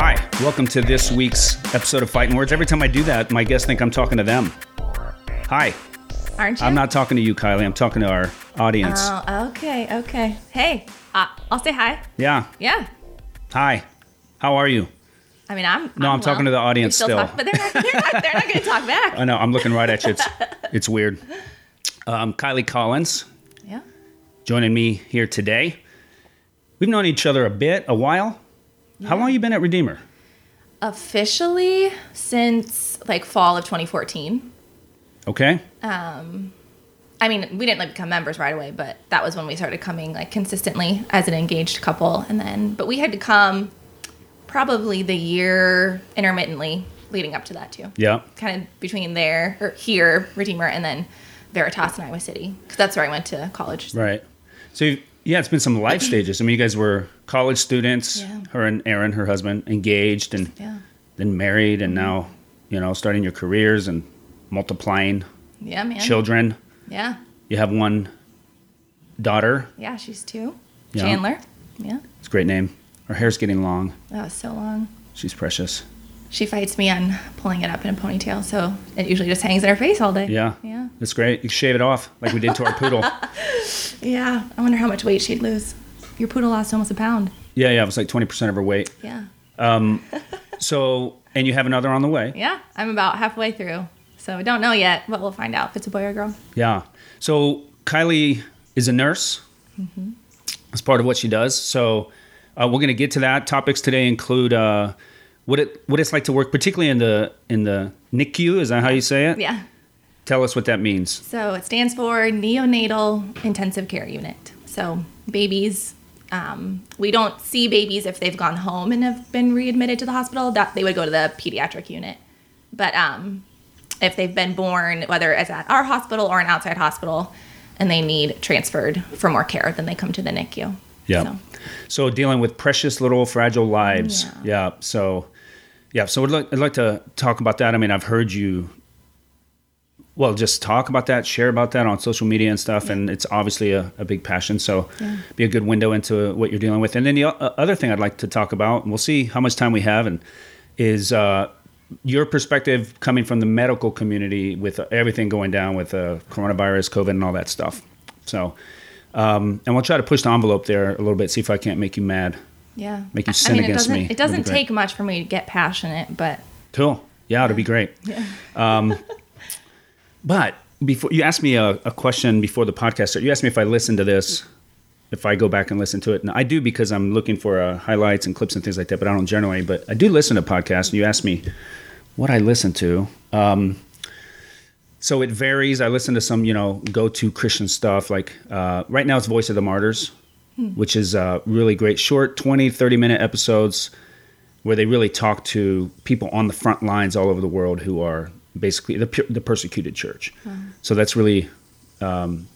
Hi, welcome to this week's episode of Fighting Words. Every time I do that, my guests think I'm talking to them. Hi, Aren't you? I'm not talking to you, Kylie. I'm talking to our audience. Oh, okay, okay. Hey, uh, I'll say hi. yeah. Yeah. Hi. How are you? I mean, I'm. No, I'm talking to the audience We still. Talk, but they're not. They're not, they're not going to talk back. I know. I'm looking right at you. It's, it's weird. Um, Kylie Collins Yeah. joining me here today. We've known each other a bit, a while. How long have you been at Redeemer? Officially since like fall of 2014. Okay. I mean, we didn't like become members right away, but that was when we started coming like consistently as an engaged couple. And then, but we had to come probably the year intermittently leading up to that too. Yeah. Kind of between there or here, Redeemer, and then Veritas in Iowa City, because that's where I went to college. Right. So, yeah, it's been some life stages. I mean, you guys were college students, Yeah. her and Aaron, her husband, engaged and Yeah. then married, and mm-hmm. now, you know, starting your careers and multiplying Yeah, man. children. Yeah. You have one daughter. Yeah, she's two. Yeah. Chandler. Yeah. It's a great name. Her hair's getting long. Oh, so long. She's precious. She fights me on pulling it up in a ponytail, so it usually just hangs in her face all day. Yeah. Yeah. It's great. You shave it off like we did to our poodle. Yeah. I wonder how much weight she'd lose. Your poodle lost almost a pound. Yeah, yeah. It was like 20% of her weight. Yeah. Um, So, and you have another on the way. Yeah. I'm about halfway through. So I don't know yet, but we'll find out if it's a boy or a girl. Yeah. So Kylie is a nurse. That's part of what she does. So uh, we're going to get to that. Topics today include uh, what it what it's like to work, particularly in the in the NICU. Is that how you say it? Yeah. Tell us what that means. So it stands for Neonatal Intensive Care Unit. So babies, um, we don't see babies if they've gone home and have been readmitted to the hospital. That they would go to the pediatric unit. But um, if they've been born, whether it's at our hospital or an outside hospital, and they need transferred for more care, then they come to the NICU. Yeah. So, So dealing with precious little fragile lives. Yeah. Yeah. So, yeah. So I'd like, I'd like to talk about that. I mean, I've heard you, well, just talk about that, share about that on social media and stuff. And it's obviously a, a big passion. So be a good window into what you're dealing with. And then the uh, other thing I'd like to talk about, and we'll see how much time we have, and is uh, your perspective coming from the medical community with everything going down with uh, coronavirus, COVID, and all that stuff. So, um, and we'll try to push the envelope there a little bit, see if I can't make you mad. yeah. Make you sin I mean, against it doesn't, me. It doesn't take much for me to get passionate, but Cool. Yeah, it'll be great. Um, but before you asked me a, a question before the podcast, you asked me if I listened to this, if I go back and listen to it. And I do because I'm looking for uh, highlights and clips and things like that, but I don't generally. But I do listen to podcasts. And you asked me what I listen to. Um, so it varies. I listen to some, you know, go-to Christian stuff. Like uh, right now, it's Voice of the Martyrs, which is uh, really great, short, 20, 30 minute episodes where they really talk to people on the front lines all over the world who are basically the, the persecuted church. So that's really, um,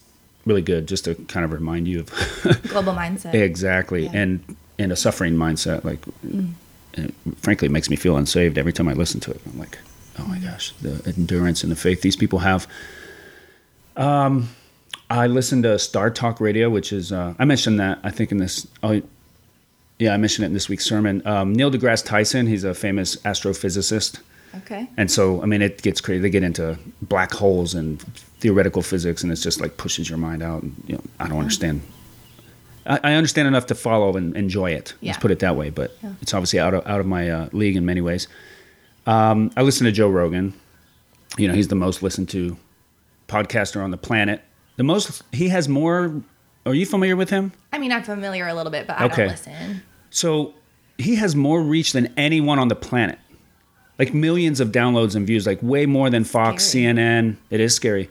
really good. Just to kind of remind you of global mindset. exactly and and a suffering mindset. Like, and frankly, it makes me feel unsaved every time I listen to it. I'm like, oh my gosh, the endurance and the faith these people have. Um, I listen to Star Talk Radio, which is uh, I mentioned that I think in this. Oh, yeah, I mentioned it in this week's sermon. Um, Neil deGrasse Tyson, he's a famous astrophysicist. Okay. And so, I mean, it gets crazy. They get into black holes and theoretical physics, and it's just like pushes your mind out. And, you know, I don't understand. I, I understand enough to follow and enjoy it. Yeah. Let's put it that way. But Yeah. it's obviously out of out of my uh, league in many ways. Um, I listen to Joe Rogan. You know, he's the most listened to podcaster on the planet. The most. He has more. Are you familiar with him? I mean, I'm familiar a little bit, but I Okay. don't listen. So he has more reach than anyone on the planet. Like millions of downloads and views, like way more than Fox, Scary. CNN. It is scary.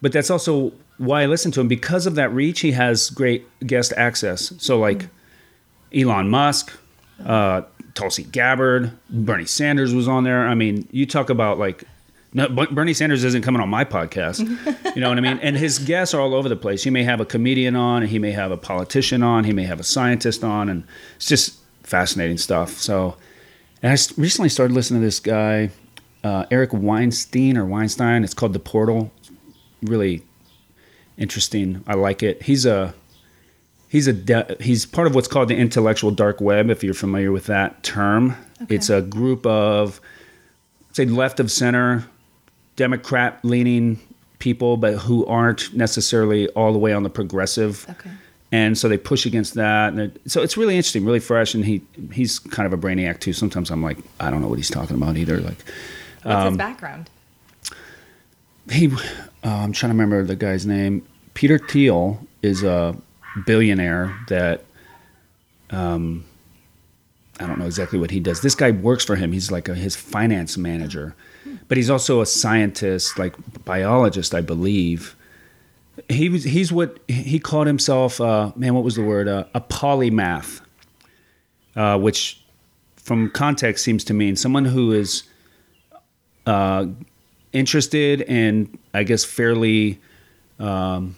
But that's also why I listen to him. Because of that reach, he has great guest access. So, like Elon Musk, uh, Tulsi Gabbard, Bernie Sanders was on there. I mean, you talk about like No, Bernie Sanders isn't coming on my podcast. you know what I mean? And his guests are all over the place. He may have a comedian on, he may have a politician on, he may have a scientist on, and it's just fascinating stuff. So, and I recently started listening to this guy, uh, Eric Weinstein or Weinstein. It's called The Portal. Really interesting. I like it. He's a he's a de- he's part of what's called the intellectual dark web. If you're familiar with that term, it's a group of say left of center, Democrat leaning people, but who aren't necessarily all the way on the progressive. Okay. And so they push against that, and so it's really interesting, really fresh. And he he's kind of a brainiac too. Sometimes I'm like, I don't know what he's talking about either. Like What's Um, his background? he, uh, I'm trying to remember the guy's name. Peter Thiel is a billionaire that, um, I don't know exactly what he does. This guy works for him. He's like a, his finance manager, but he's also a scientist, like biologist, I believe. He was he's what he called himself. Uh, man, what was the word? Uh, a polymath, uh, which, from context, seems to mean someone who is uh, interested and I guess fairly um,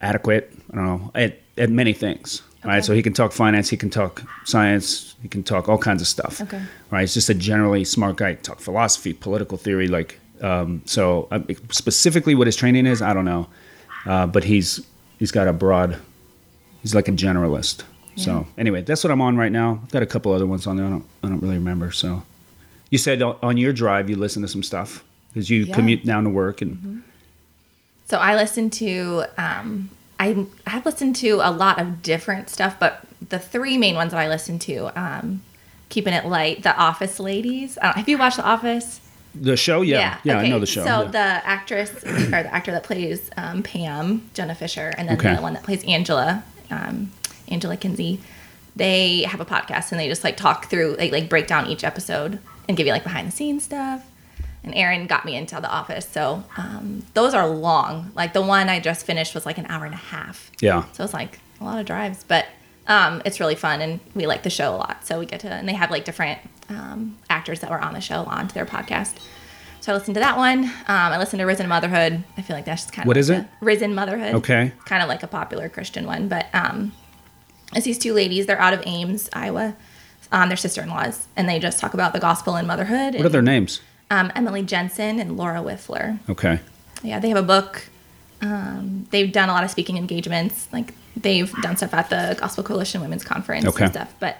adequate. I don't know at, at many things. Right, so he can talk finance, he can talk science, he can talk all kinds of stuff. Okay. Right, he's just a generally smart guy. Talk philosophy, political theory, like um, so. Uh, specifically, what his training is, I don't know, uh, but he's he's got a broad. He's like a generalist. So anyway, that's what I'm on right now. I've got a couple other ones on there. I don't I don't really remember. So you said on your drive you listen to some stuff because you Yeah. commute down to work and So I listen to um, I I've listened to a lot of different stuff, but the three main ones that I listen to, um, keeping it light, The Office Ladies. Uh, have you watched The Office? The show. Yeah, yeah, I know the show. So yeah. the actress or the actor that plays um, Pam, Jenna Fischer, and then Okay. the one that plays Angela, um, Angela Kinsey, they have a podcast and they just like talk through, like like break down each episode and give you like behind the scenes stuff. And Aaron got me into The Office, so um, those are long. Like the one I just finished was like an hour and a half. yeah, So it's like a lot of drives, but um, it's really fun and we like the show a lot. So we get to, and they have like different um, actors that were on the show on to their podcast. So I listened to that one. Um, I listened to Risen Motherhood. I feel like that's just kind of What like is it? Risen Motherhood. Okay. Kind of like a popular Christian one, but um, it's these two ladies. They're out of Ames, Iowa. Um, they're sister-in-laws, and they just talk about the gospel and motherhood. what are their names? Um, Emily Jensen and Laura Wifler Okay, yeah they have a book um, they've done a lot of speaking engagements like they've done stuff at the gospel coalition women's conference Okay. and stuff but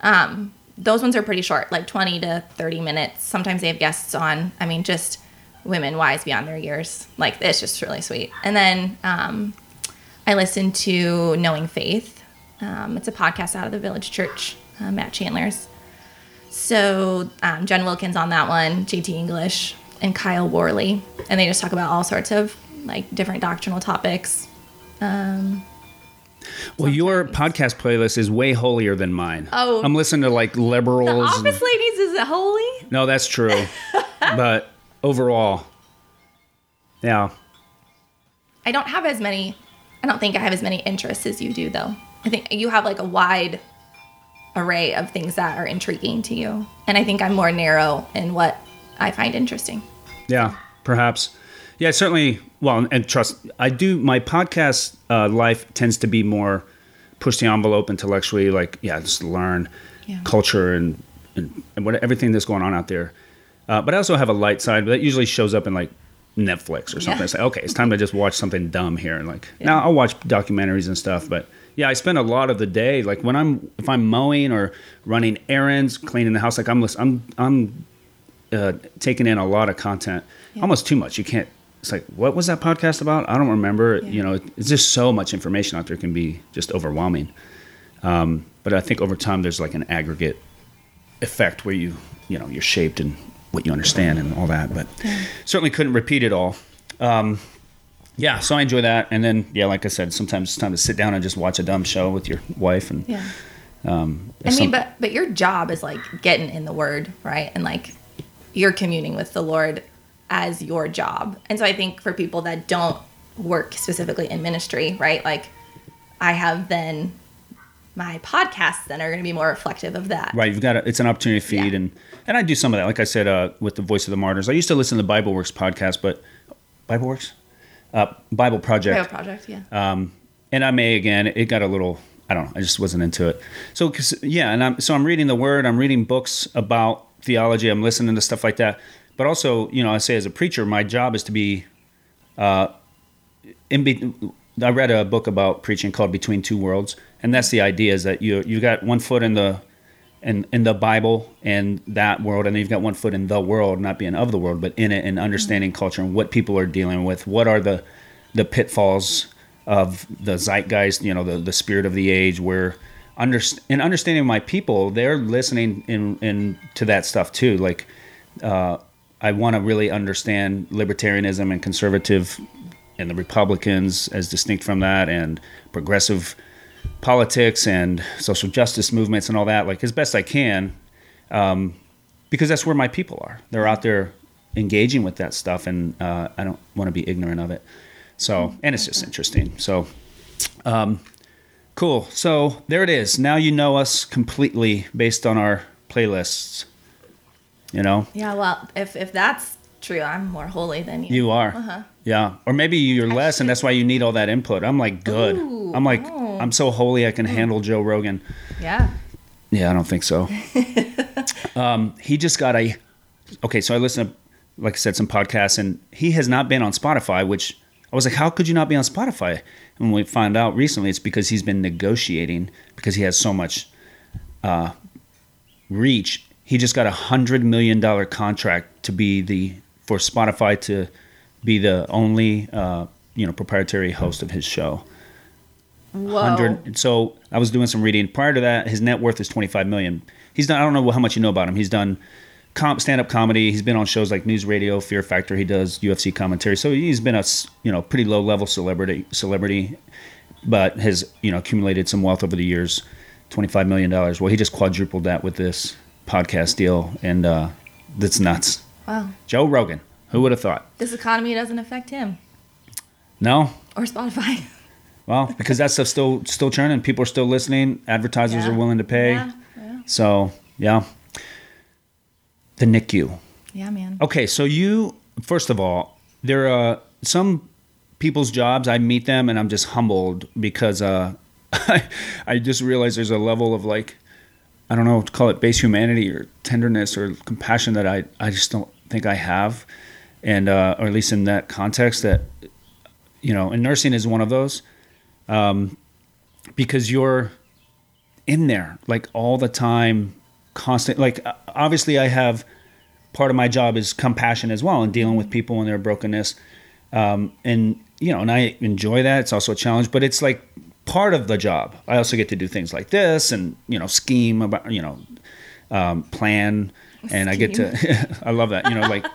um, those ones are pretty short like 20 to 30 minutes. Sometimes they have guests on. I mean just women wise beyond their years. Like it's just really sweet. And then um, i listened to knowing faith. Um, it's a podcast out of the village church uh, matt chandler's. So um, Jen Wilkins on that one, JT English, and Kyle Worley, and they just talk about all sorts of like different doctrinal topics. Well, your podcast playlist is way holier than mine. Oh. I'm listening to like liberals. The and- Office Ladies is it holy? no, that's true, but overall, yeah, I don't have as many. I don't think I have as many interests as you do, though. I think you have like a wide array of things that are intriguing to you, and I think I'm more narrow in what I find interesting. Yeah, perhaps. Yeah, certainly. Well, and trust, I do. My podcast uh, life tends to be more push the envelope intellectually, like yeah, just learn Yeah. culture and and, and what everything that's going on out there. Uh, but I also have a light side that usually shows up in like Netflix or something. Yeah. It's like, okay, it's time to just watch something dumb here, and like now I'll watch documentaries and stuff, but. Yeah, I spend a lot of the day like when I'm if I'm mowing or running errands, cleaning the house. Like I'm I'm I'm uh, taking in a lot of content, almost too much. You can't. It's like, what was that podcast about? I don't remember. Yeah. You know, it's just so much information out there. It can be just overwhelming. Um, but I think over time, there's like an aggregate effect where you, you know, you're shaped in what you understand and all that. But certainly couldn't repeat it all. Um, yeah, so I enjoy that. And then, yeah, like I said, sometimes it's time to sit down and just watch a dumb show with your wife. And Yeah. um, I mean, some- but but your job is like getting in the word, right? And like you're communing with the Lord as your job. And so I think for people that don't work specifically in ministry, right? Like I have then my podcasts then are going to be more reflective of that. Right, you've got a, it's an opportunity to feed Yeah. and and I do some of that. Like I said, uh, with the Voice of the Martyrs, I used to listen to the Bible Works podcast, but Bible Works, uh, Bible Project, Bio project, yeah. um, and I may again. It got a little. I don't know. I just wasn't into it. So 'cause- yeah, and I'm so I'm reading the Word. I'm reading books about theology. I'm listening to stuff like that. But also, you know, I say as a preacher, my job is to be. Uh, in be, I read a book about preaching called Between Two Worlds, and that's the idea is that you you got one foot in the in in the Bible and that world, and then you've got one foot in the world, not being of the world, but in it and understanding culture and what people are dealing with. What are the the pitfalls of the zeitgeist? You know, the the spirit of the age, where under in understanding my people, they're listening in in to that stuff too. Like, uh, I want to really understand libertarianism and conservative and the Republicans as distinct from that, and progressive politics and social justice movements and all that, like as best I can, um, because that's where my people are. They're out there engaging with that stuff, and uh, I don't want to be ignorant of it. So, and it's just interesting. So, um, cool. So there it is. Now you know us completely based on our playlists. You know, Yeah, well, if if that's true, I'm more holy than you. you are. Uh-huh. Yeah, or maybe you're less, and that's why you need all that input. I'm like good. Ooh, I'm like oh. I'm so holy I can handle Joe Rogan. Yeah. Yeah, I don't think so. um, he just got a. Okay, so I listened to, like I said, some podcasts, and he has not been on Spotify, which I was like, how could you not be on Spotify? And we found out recently it's because he's been negotiating because he has so much uh, reach. He just got a hundred million dollar contract to be the for Spotify to be the only uh, you know proprietary host of his show hundred. So I was doing some reading. Prior to that, his net worth is twenty five million. He's done. I don't know how much you know about him. He's done comp stand up comedy. He's been on shows like News Radio, Fear Factor. He does UFC commentary. So he's been a you know pretty low level celebrity celebrity, but has you know accumulated some wealth over the years. Twenty five million dollars. Well, he just quadrupled that with this podcast deal, and uh, that's nuts. Wow. Joe Rogan. Who would have thought? This economy doesn't affect him No, or Spotify. well, because that stuff's still still churning. People are still listening. Advertisers Yeah. are willing to pay. Yeah. Yeah, So yeah, the NICU. yeah man. Okay, so you first of all, there are some people's jobs. I meet them and I'm just humbled because uh, I I just realize there's a level of like I don't know call it base humanity or tenderness or compassion that I I just don't think I have, and uh, or at least in that context that you know, and nursing is one of those. Um, because you're in there like all the time constant like obviously i have part of my job is compassion as well and dealing with people and their brokenness um, and you know and i enjoy that it's also a challenge but it's like part of the job i also get to do things like this and you know scheme about you know um, plan and i get to i love that you know like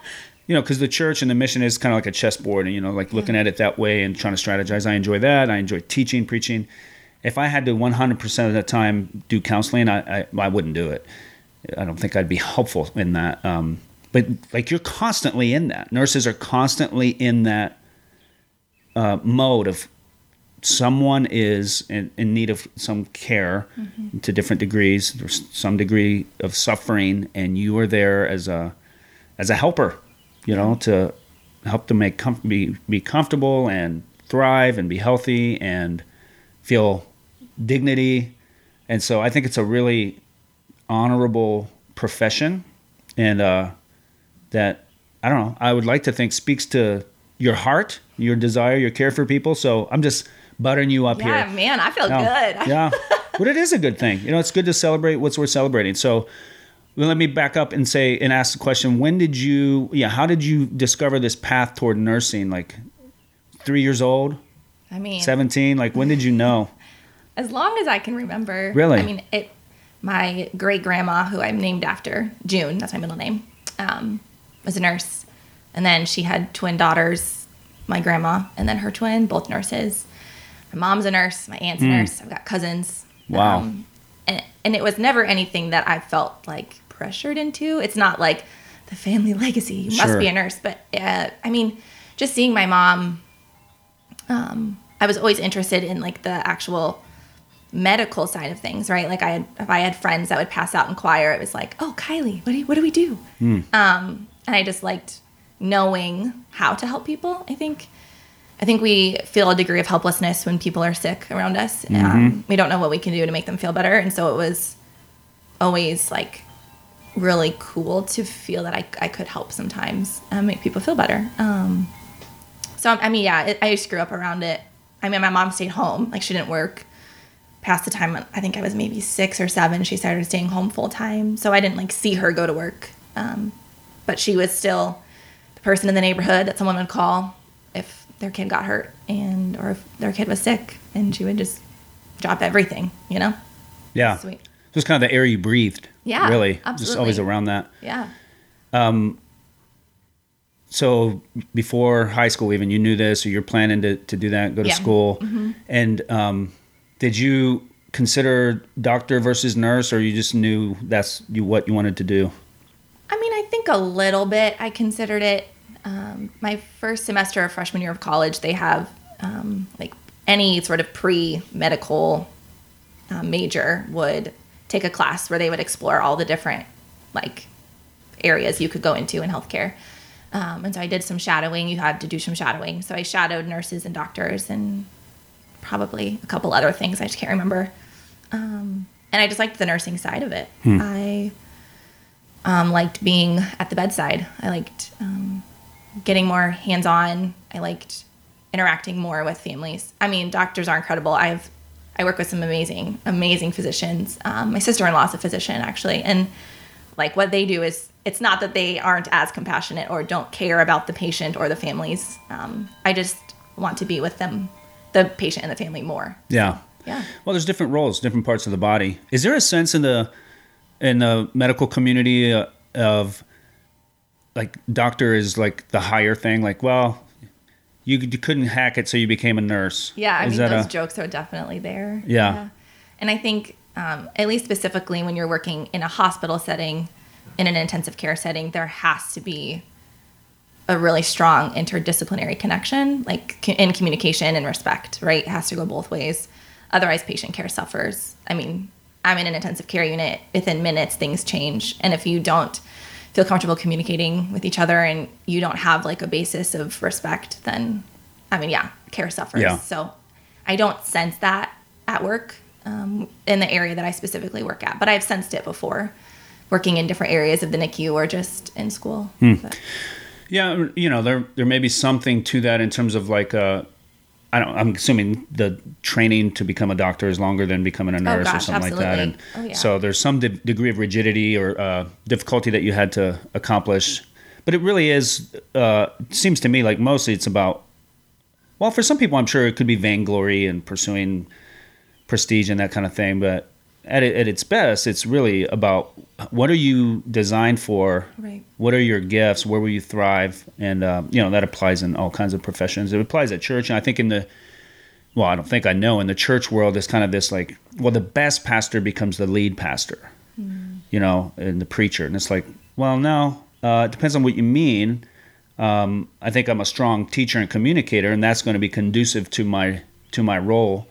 you know because the church and the mission is kind of like a chessboard and you know like looking at it that way and trying to strategize i enjoy that i enjoy teaching preaching if I had to 100% of the time do counseling, I, I, I wouldn't do it. I don't think I'd be helpful in that. Um, but like you're constantly in that. Nurses are constantly in that uh, mode of someone is in, in need of some care to different degrees. There's some degree of suffering, and you are there as a as a helper, you know, to help them make com- be be comfortable and thrive and be healthy and feel dignity. And so I think it's a really honorable profession and uh, that I don't know, I would like to think speaks to your heart, your desire, your care for people. So I'm just buttering you up Yeah, here. man, I feel Yeah. good. yeah. But it is a good thing. You know, it's good to celebrate what's worth celebrating. So well, let me back up and say and ask the question, when did you yeah, how did you discover this path toward nursing? Like three years old, I mean, seventeen? Like when did you know? as long as I can remember. Really? I mean, it. My great grandma, who I'm named after, June, that's my middle name, um, was a nurse, and then she had twin daughters. My grandma, and then her twin, both nurses. My mom's a nurse. My aunt's a nurse. I've got cousins. Hmm. Wow. Um, and and it was never anything that I felt like pressured into. It's not like the family legacy. You Sure. must be a nurse. But uh, I mean, just seeing my mom um, I was always interested in like the actual medical side of things, right? Like I had, if I had friends that would pass out in choir, it was like, oh, Kylie, what do, what do we do? Um, and I just liked knowing how to help people. I think, I think we feel a degree of helplessness when people are sick around us. Um, we don't know what we can do to make them feel better, and so it was always like really cool to feel that I, I could help sometimes uh, make people feel better. Um, so I mean, yeah, it, I just grew up around it. I mean, my mom stayed home; like she didn't work past the time. I think I was maybe six or seven. She started staying home full time, so I didn't like see her go to work. Um, but she was still the person in the neighborhood that someone would call if their kid got hurt and or if their kid was sick, and she would just drop everything, you know. Yeah. Sweet. Just kind of the air you breathed. Yeah, Really. Absolutely. Just always around that. Yeah. So before high school, even you knew this, or you're planning to, to do that, go to Yeah. Mm-hmm. school. And um, did you consider doctor versus nurse, or you just knew that's you what you wanted to do? I mean, I think a little bit. I considered it. Um, my first semester of freshman year of college, they have um, like any sort of pre medical uh, major would take a class where they would explore all the different like areas you could go into in healthcare. Um, and so I did some shadowing. You had to do some shadowing. So I shadowed nurses and doctors and probably a couple other things. I just can't remember. Um, and I just liked the nursing side of it. I um, liked being at the bedside. I liked um, getting more hands on. I liked interacting more with families. I mean, doctors are incredible. I've I work with some amazing, amazing physicians. Um, my sister in law is a physician actually, and like what they do is it's not that they aren't as compassionate or don't care about the patient or the families. Um, I just want to be with them, the patient and the family more. Yeah. Yeah. Well, there's different roles, different parts of the body. Is there a sense in the in the medical community uh, of like doctor is like the higher thing? Like, well, you, you couldn't hack it, so you became a nurse. Yeah, I Is mean those a- jokes are definitely there. Yeah. and I think um, at least specifically when you're working in a hospital setting, in an intensive care setting, there has to be a really strong interdisciplinary connection, like in communication and respect. Right, it has to go both ways. Otherwise, patient care suffers. I mean, I'm in an intensive care unit. Within minutes, things change, and if you don't feel comfortable communicating with each other and you don't have like a basis of respect, then I mean, yeah, care suffers. Yeah. So I don't sense that at work um, in the area that I specifically work at, but I've sensed it before working in different areas of the NICU or just in school. Hmm. Yeah, you know, there there may be something to that in terms of like uh I don't I'm assuming the training to become a doctor is longer than becoming a nurse or Oh, gosh, something like that. And. Oh, yeah. so there's some de- degree of rigidity or uh, difficulty that you had to accomplish. But it really is uh seems to me like mostly it's about well, for some people I'm sure it could be vainglory and pursuing prestige and that kind of thing, but at, it, at its best, it's really about what are you designed for? Right. what are your gifts? Where will you thrive? And uh, you know that applies in all kinds of professions. It applies at church and i think in the well i don't think i know in the church world there's kind of this like well the best pastor becomes the lead pastor you know and the preacher. And it's like well no uh, it depends on what you mean. Um, i think i'm a strong teacher and communicator and that's going to be conducive to my to my role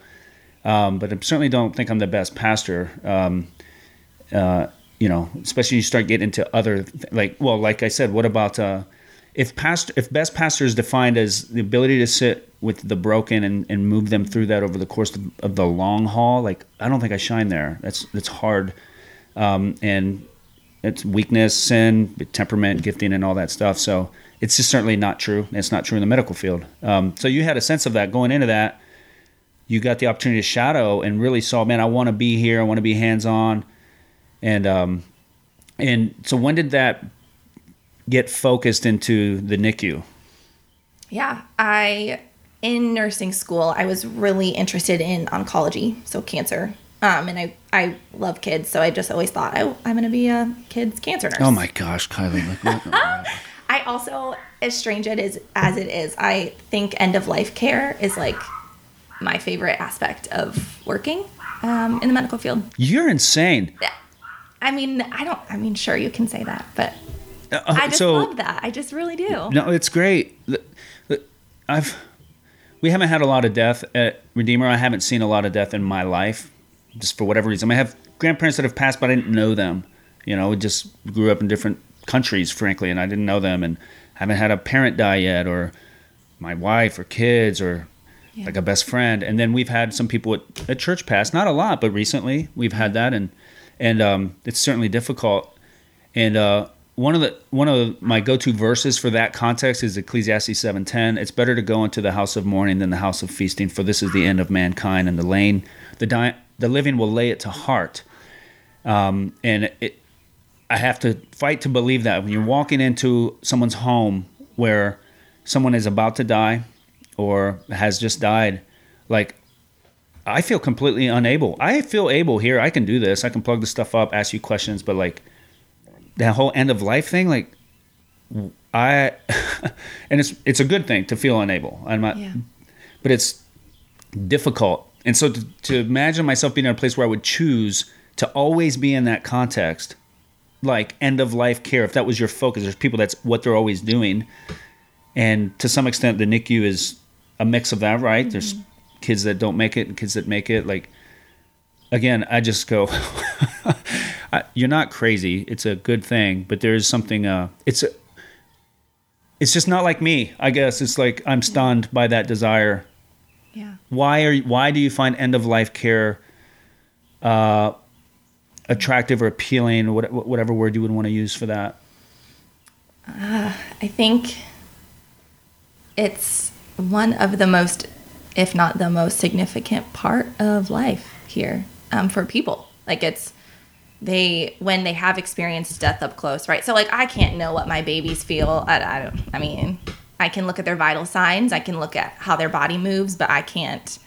um, but i certainly don't think i'm the best pastor um, uh, you know, especially you start getting into other th- like well, like I said, what about uh, if pastor if best pastor is defined as the ability to sit with the broken and, and move them through that over the course of, of the long haul, like I don't think I shine there. That's that's hard, um, and it's weakness, sin, temperament, gifting, and all that stuff. So it's just certainly not true. It's not true in the medical field. Um, so you had a sense of that going into that. You got the opportunity to shadow and really saw, man, I want to be here. I want to be hands on and um, and so when did that get focused into the NICU? Yeah, I in nursing school, I was really interested in oncology, so cancer. Um, and I, I love kids, so I just always thought I, I'm going to be a kid's cancer nurse. Oh my gosh, Kylie! Like, what? I also, as strange it is as it is, I think end of life care is like my favorite aspect of working um, in the medical field. You're insane. I mean, I don't. I mean, sure you can say that, but Uh, I just so love that. I just really do. no, it's great. I've we haven't had a lot of death at Redeemer. I haven't seen a lot of death in my life, just for whatever reason. I have grandparents that have passed, but I didn't know them. You know, just grew up in different countries, frankly, and I didn't know them, and haven't had a parent die yet, or my wife, or kids, or yeah. like a best friend. And then we've had some people at, at church pass, not a lot, but recently we've had that, and and um, it's certainly difficult. And uh, one of the one of my go-to verses for that context is Ecclesiastes 7:10. It's better to go into the house of mourning than the house of feasting, for this is the end of mankind, and the lane the di- the living will lay it to heart. Um, and it, I have to fight to believe that when you're walking into someone's home where someone is about to die or has just died, like I feel completely unable. I feel able here. I can do this. I can plug the stuff up, ask you questions, but like that whole end of life thing, like I, and it's it's a good thing to feel unable. I'm not, yeah. but it's difficult. And so to, to imagine myself being in a place where I would choose to always be in that context, like end of life care, if that was your focus, there's people that's what they're always doing, and to some extent the NICU is a mix of that, right? Mm-hmm. There's kids that don't make it and kids that make it. Like again, I just go. you're not crazy. It's a good thing, but there's something. Uh, it's a, it's just not like me. I guess it's like I'm stunned by that desire. Yeah. Why are why do you find end of life care uh, attractive or appealing, or whatever word you would want to use for that? Uh, I think it's one of the most, if not the most significant part of life here um, for people. Like it's they when they have experienced death up close, right? So like I can't know what my babies feel. I, I don't. I mean, I can look at their vital signs. I can look at how their body moves, but I can't.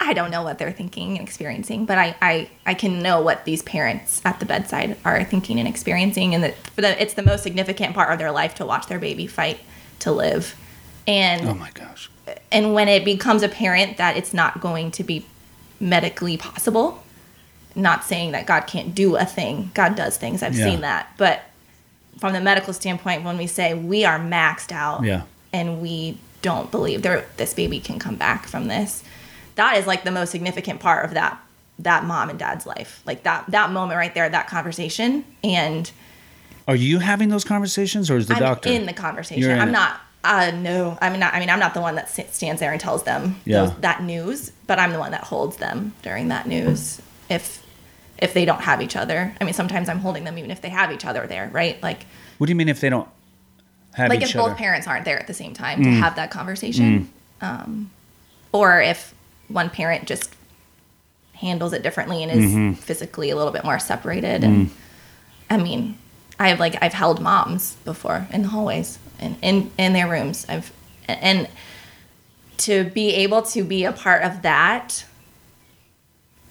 I don't know what they're thinking and experiencing, but I, I, I can know what these parents at the bedside are thinking and experiencing, and that it's the most significant part of their life to watch their baby fight to live. And oh my gosh! And when it becomes apparent that it's not going to be medically possible, not saying that God can't do a thing. God does things. I've yeah. seen that. But from the medical standpoint, when we say we are maxed out yeah. and we don't believe there this baby can come back from this, that is like the most significant part of that that mom and dad's life. Like that that moment right there, that conversation. And are you having those conversations, or is the I'm doctor in the conversation? I'm it. not. Uh, no, I'm not. I mean, I'm not the one that stands there and tells them yeah. those, that news, but I'm the one that holds them during that news. If if they don't have each other. I mean, sometimes I'm holding them even if they have each other there, right? Like, what do you mean if they don't have like if other? both parents aren't there at the same time mm. to have that conversation, mm. um, or if one parent just handles it differently and is mm-hmm. physically a little bit more separated. And mm. I mean, I've like I've held moms before in the hallways and in in their rooms. I've and to be able to be a part of that.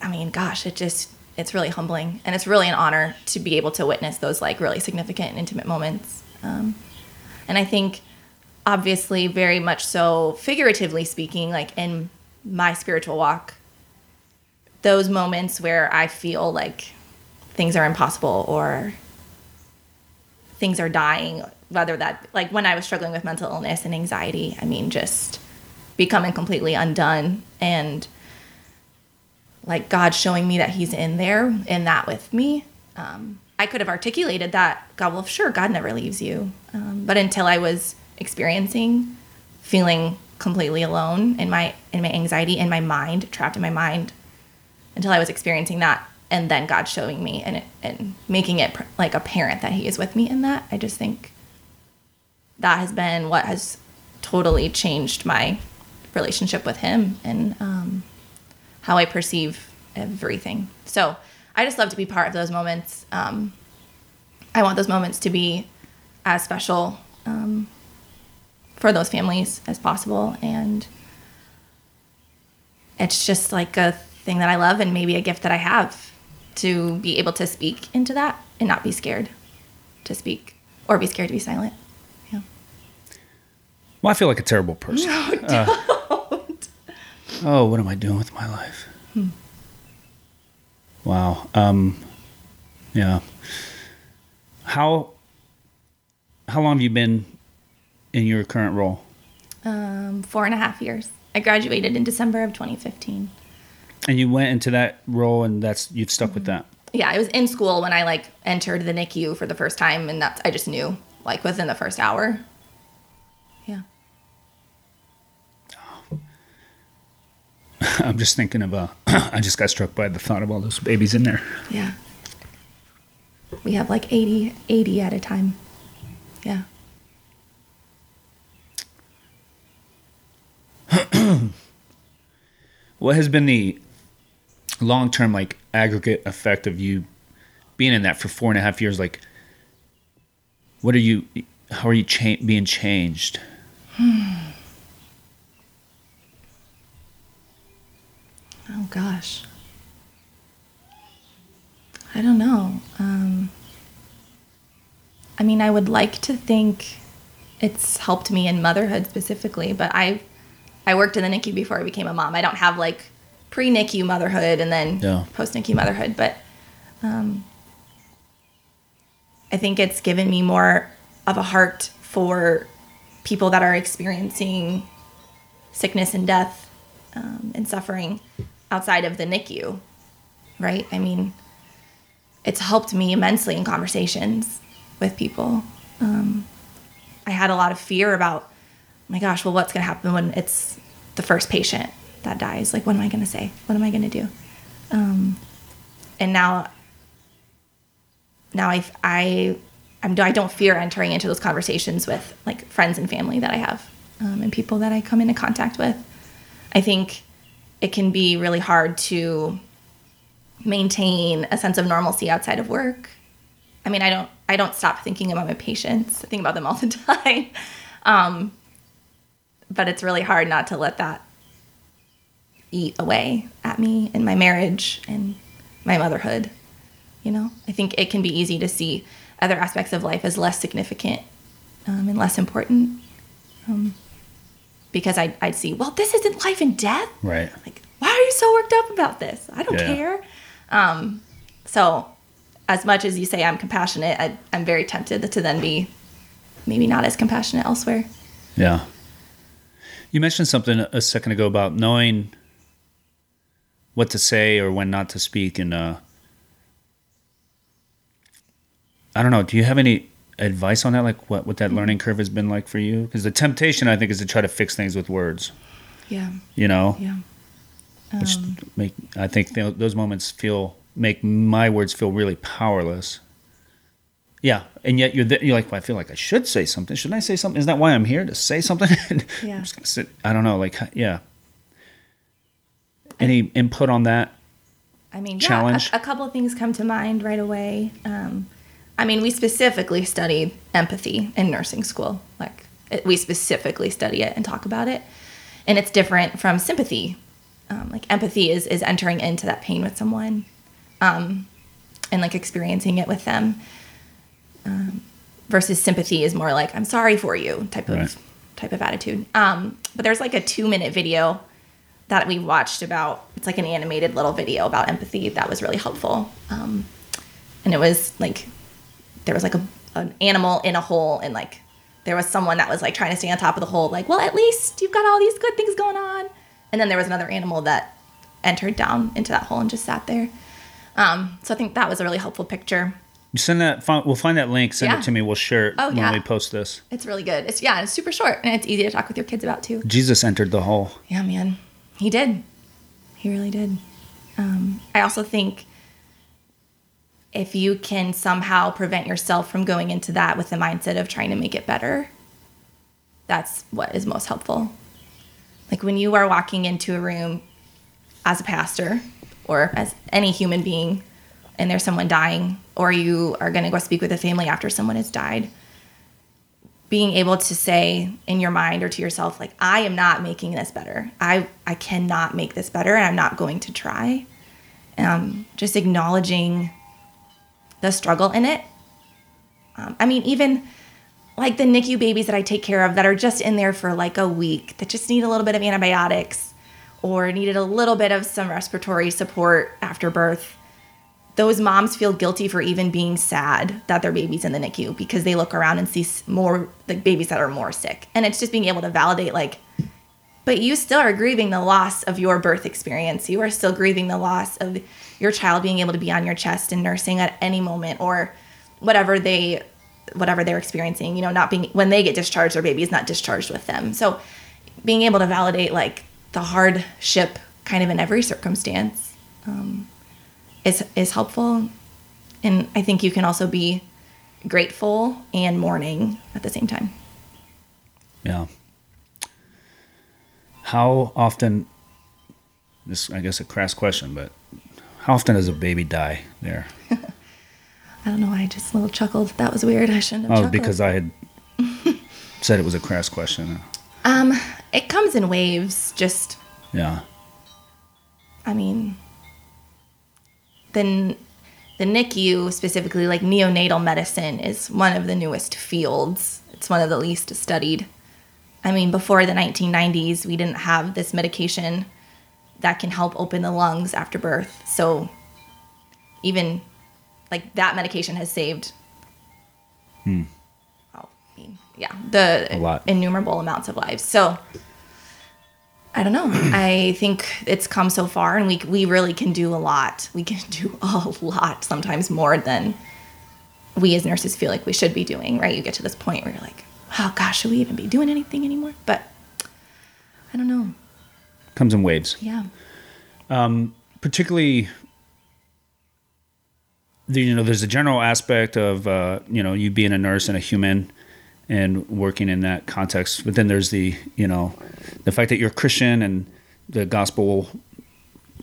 I mean, gosh, it just it's really humbling and it's really an honor to be able to witness those like really significant and intimate moments. Um, and I think obviously very much so figuratively speaking, like in my spiritual walk, those moments where I feel like things are impossible or things are dying, whether that like when I was struggling with mental illness and anxiety, I mean just becoming completely undone and like God showing me that He's in there in that with me. Um, I could have articulated that God, well, sure, God never leaves you. Um, but until I was experiencing feeling completely alone in my in my anxiety in my mind, trapped in my mind, until I was experiencing that, and then God showing me and it, and making it pr- like apparent that He is with me in that. I just think that has been what has totally changed my relationship with Him and. Um, how I perceive everything. So I just love to be part of those moments. Um, I want those moments to be as special um, for those families as possible. And it's just like a thing that I love and maybe a gift that I have to be able to speak into that and not be scared to speak or be scared to be silent. Well, I feel like a terrible person. No, uh, don't. Uh, oh, what am I doing with my life? Hmm. Wow. Um, yeah. How how long have you been in your current role? Um, four and a half years. I graduated in December of 2015. And you went into that role, and that's you've stuck with that. yeah, I was in school when I like entered the NICU for the first time, and that's I just knew like within the first hour. Yeah. I'm just thinking of uh, I just got struck by the thought of all those babies in there. Yeah. We have like 80, 80 at a time. Yeah. What has been the long term like aggregate effect of you being in that for four and a half years? Like, what are you? How are you cha- being changed? Oh gosh. I don't know. Um, I mean, I would like to think it's helped me in motherhood specifically, but I I worked in the NICU before I became a mom. I don't have like pre NICU motherhood and then Yeah. post NICU motherhood, but um, I think it's given me more of a heart for people that are experiencing sickness and death um, and suffering outside of the NICU, right? I mean, it's helped me immensely in conversations with people. Um, I had a lot of fear about, my gosh, well, what's going to happen when it's the first patient that dies? Like, what am I going to say? What am I going to do? Um, and now, now I, I, I'm, I don't fear entering into those conversations with like friends and family that I have um, and people that I come into contact with. I think it can be really hard to maintain a sense of normalcy outside of work. I mean, I don't I don't stop thinking about my patients. I think about them all the time. Um, but it's really hard not to let that eat away at me and my marriage and my motherhood. You know, I think it can be easy to see other aspects of life as less significant um, and less important. Um, because I'd, I'd see, well, this isn't life and death. Right. Like, why are you so worked up about this? I don't Yeah. care. Um, so, as much as you say I'm compassionate, I, I'm very tempted to then be maybe not as compassionate elsewhere. Yeah. You mentioned something a second ago about knowing what to say or when not to speak, and uh, I don't know. Do you have any advice on that? Like what what that learning curve has been like for you? Because the temptation, I think, is to try to fix things with words. Yeah. You know, Yeah. which Um, make I think th- those moments feel make my words feel really powerless. Yeah, and yet you're th- you're like, well, I feel like I should say something. Shouldn't I say something? Is that why I'm here to say something? Yeah. I'm just gonna sit. I don't know. Like, yeah. Any input on that? I mean, challenge? yeah, a, a couple of things come to mind right away. Um, I mean, we specifically studied empathy in nursing school. Like, it, we specifically study it and talk about it, and it's different from sympathy. Um, like, empathy is is entering into that pain with someone, um, and like experiencing it with them. Um, versus sympathy is more like I'm sorry for you type of Right. type of attitude. Um, but there's like a two minute video that we watched about it's like an animated little video about empathy that was really helpful um, and it was like there was like a, an animal in a hole and like there was someone that was like trying to stay on top of the hole like well at least you've got all these good things going on and then there was another animal that entered down into that hole and just sat there um, so i think that was a really helpful picture You send that. We'll find that link. Send Yeah. it to me. We'll share it Oh, when yeah. we post this. it's really good it's yeah it's super short and it's easy to talk with your kids about too Jesus entered the hole. Yeah, man. He did. He really did. Um, I also think if you can somehow prevent yourself from going into that with the mindset of trying to make it better, that's what is most helpful. Like when you are walking into a room as a pastor or as any human being and there's someone dying, or you are going to go speak with a family after someone has died, being able to say in your mind or to yourself like i am not making this better i i cannot make this better and i'm not going to try um, just acknowledging the struggle in it um, i mean even like the nicu babies that i take care of that are just in there for like a week that just need a little bit of antibiotics or needed a little bit of some respiratory support after birth those moms feel guilty for even being sad that their baby's in the NICU because they look around and see more like babies that are more sick. And it's just being able to validate like but you still are grieving the loss of your birth experience. You are still grieving the loss of your child being able to be on your chest and nursing at any moment or whatever they whatever they're experiencing, you know, not being when they get discharged, their baby is not discharged with them. So being able to validate like the hardship kind of in every circumstance um, is is helpful. And I think you can also be grateful and mourning at the same time. Yeah. How often? This, I guess, a crass question, but how often does a baby die there? I don't know. I just a little chuckled. That was weird. I shouldn't have. Oh, chuckled. because I had said it was a crass question. um, it comes in waves. Just Yeah. I mean, the the NICU specifically, like neonatal medicine, is one of the newest fields. It's one of the least studied. I mean, before the 1990s, we didn't have this medication that can help open the lungs after birth. So, even like that medication has saved. Hmm. Oh, I mean, yeah, the innumerable amounts of lives. So, I don't know. I think it's come so far, and we we really can do a lot. We can do a lot, sometimes more than we as nurses feel like we should be doing. Right? You get to this point where you're like, oh gosh, should we even be doing anything anymore? But I don't know. Comes in waves. Yeah. particularly the, you know there's a general aspect of uh, you know you being a nurse and a human and working in that context but then there's the you know the fact that you're christian and the gospel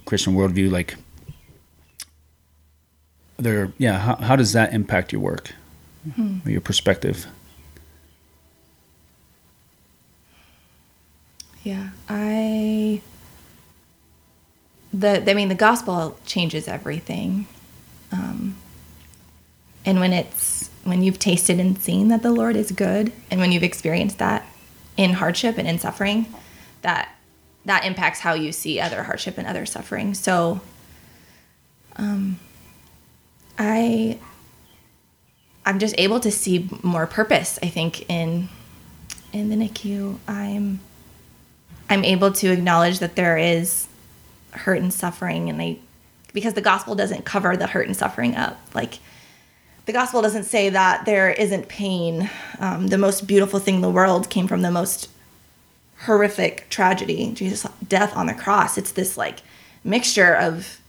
christian worldview like there yeah how, how does that impact your work or your perspective Yeah, I the I mean the gospel changes everything. Um and when it's when you've tasted and seen that the Lord is good and when you've experienced that in hardship and in suffering, that that impacts how you see other hardship and other suffering. So um I I'm just able to see more purpose, I think, in in the NICU. I'm I'm able to acknowledge that there is hurt and suffering and I because the gospel doesn't cover the hurt and suffering up. Like the gospel doesn't say that there isn't pain. Um, the most beautiful thing in the world came from the most horrific tragedy, Jesus' death on the cross. It's this like mixture of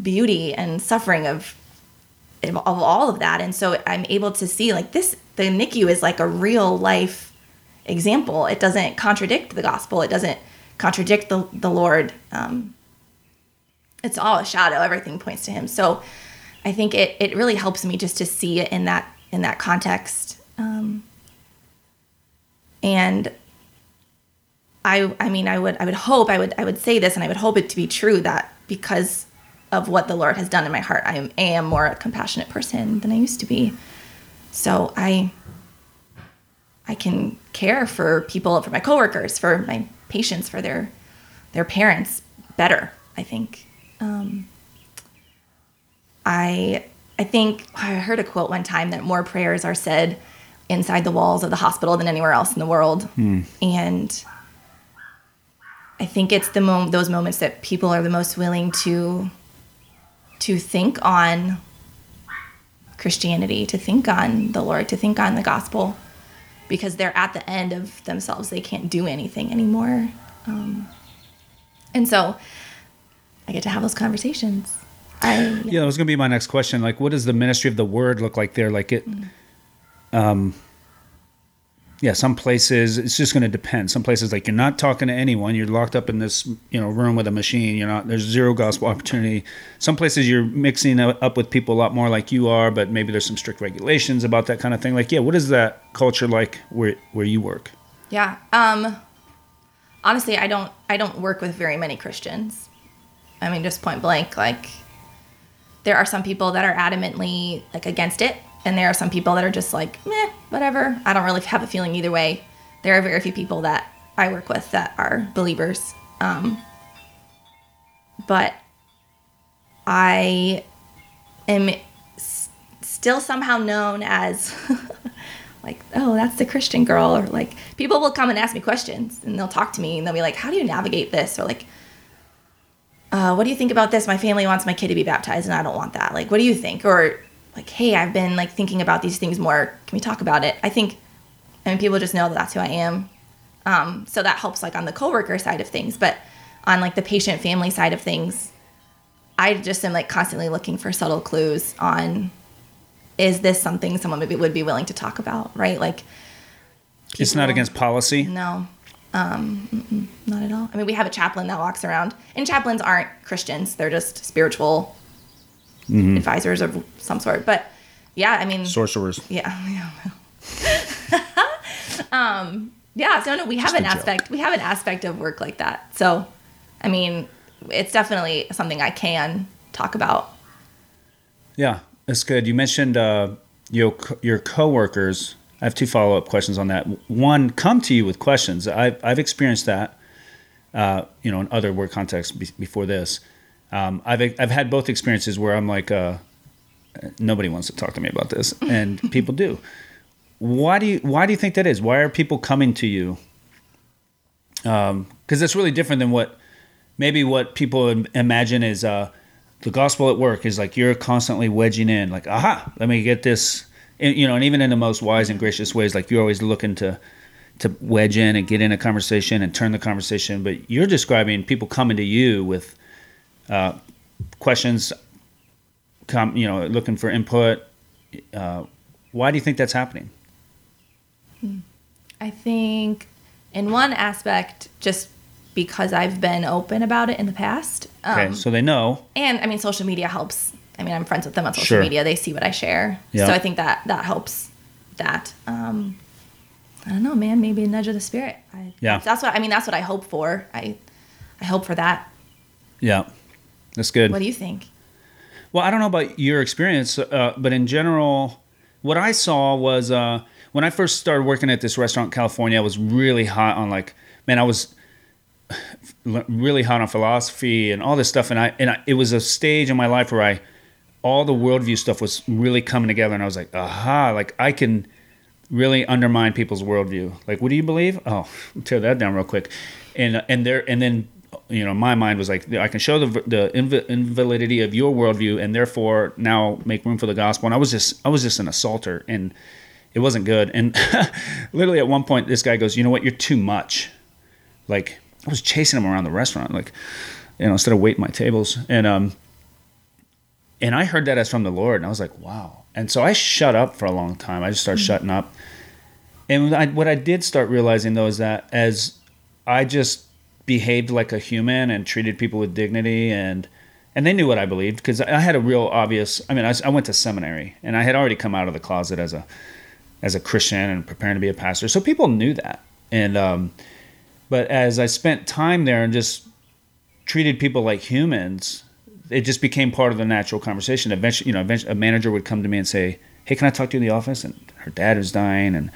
beauty and suffering of of all of that. And so I'm able to see like this the NICU is like a real life example. It doesn't contradict the gospel. It doesn't contradict the, the Lord. Um, it's all a shadow. Everything points to him. So I think it, it really helps me just to see it in that in that context. Um, and I I mean I would I would hope I would I would say this and I would hope it to be true that because of what the Lord has done in my heart, I am, I am more a compassionate person than I used to be. So I I can care for people, for my coworkers, for my patients, for their their parents better. I think. Um, I I think I heard a quote one time that more prayers are said inside the walls of the hospital than anywhere else in the world, and I think it's the mo- those moments that people are the most willing to to think on Christianity, to think on the Lord, to think on the gospel because they're at the end of themselves. They can't do anything anymore. Um, and so I get to have those conversations. I, yeah that was going to be my next question like what does the ministry of the word look like there like it um yeah some places it's just going to depend some places like you're not talking to anyone you're locked up in this you know room with a machine you're not there's zero gospel opportunity some places you're mixing up with people a lot more like you are but maybe there's some strict regulations about that kind of thing like yeah what is that culture like where where you work yeah. Um, honestly, I don't. I don't work with very many Christians. I mean, just point blank. Like, there are some people that are adamantly like against it, and there are some people that are just like, meh, whatever. I don't really have a feeling either way. There are very few people that I work with that are believers. Um, but I am s- still somehow known as like, oh, that's the Christian girl, or like people will come and ask me questions and they'll talk to me and they'll be like, how do you navigate this, or like, uh, what do you think about this? My family wants my kid to be baptized and I don't want that. Like, what do you think? Or like, hey, I've been like thinking about these things more. Can we talk about it? I think, I mean, people just know that that's who I am. Um, so that helps like on the coworker side of things, but on like the patient family side of things, I just am like constantly looking for subtle clues on is this something someone maybe would be willing to talk about, right? Like, it's not against policy. no, um, not at all. I mean, we have a chaplain that walks around, and chaplains aren't Christians; they're just spiritual Mm-hmm. advisors of some sort. But yeah, I mean, Sorcerers. yeah, yeah. um, yeah. So no, we have Just an joke. aspect. We have an aspect of work like that. So, I mean, it's definitely something I can talk about. Yeah, that's good. You mentioned uh, your your coworkers. I have two follow up questions on that. One, come to you with questions. I've I've experienced that. Uh, you know, in other work contexts be- before this, um, I've I've had both experiences where I'm like, uh, nobody wants to talk to me about this, and people do. Why do you Why do you think that is? Why are people coming to you? Because that's really different than what maybe what people imagine is uh, the gospel at work is like you're constantly wedging in, like, aha, let me get this, and, you know, and even in the most wise and gracious ways, like you're always looking to to wedge in and get in a conversation and turn the conversation. But you're describing people coming to you with uh, questions, come, you know, looking for input. Uh, why do you think that's happening? I think, in one aspect, just because I've been open about it in the past. Um, Okay, so they know. and I mean, social media helps. I mean, I'm friends with them on social Sure. media. They see what I share, Yeah. so I think that that helps. That um, I don't know, man. Maybe a nudge of the spirit. I, Yeah. that's what I mean. That's what I hope for. I I hope for that. Yeah, that's good. What do you think? Well, I don't know about your experience, uh, but in general, what I saw was uh, when I first started working at this restaurant in California, I was really hot on like, man, I was really hot on philosophy and all this stuff, and I and I, it was a stage in my life where I all the worldview stuff was really coming together, and I was like, aha, like I can really undermine people's worldview. Like, what do you believe? Oh, tear that down real quick, and and there and then you know my mind was like, I can show the the inv- invalidity of your worldview, and therefore now make room for the gospel. And I was just I was just an assaulter, and it wasn't good. And literally at one point, this guy goes, you know what, you're too much. Like I was chasing him around the restaurant, like you know, instead of waiting my tables, and um and I heard that as from the Lord, and I was like, wow. And so I shut up for a long time. I just started shutting up. And I, what I did start realizing though is that as I just behaved like a human and treated people with dignity and and they knew what I believed because I had a real obvious. I mean, I went to seminary and I had already come out of the closet as a as a Christian and preparing to be a pastor, so people knew that. And um, but as I spent time there and just treated people like humans, it just became part of the natural conversation. Eventually, you know, eventually a manager would come to me and say, "Hey, can I talk to you in the office?" And her dad is dying, and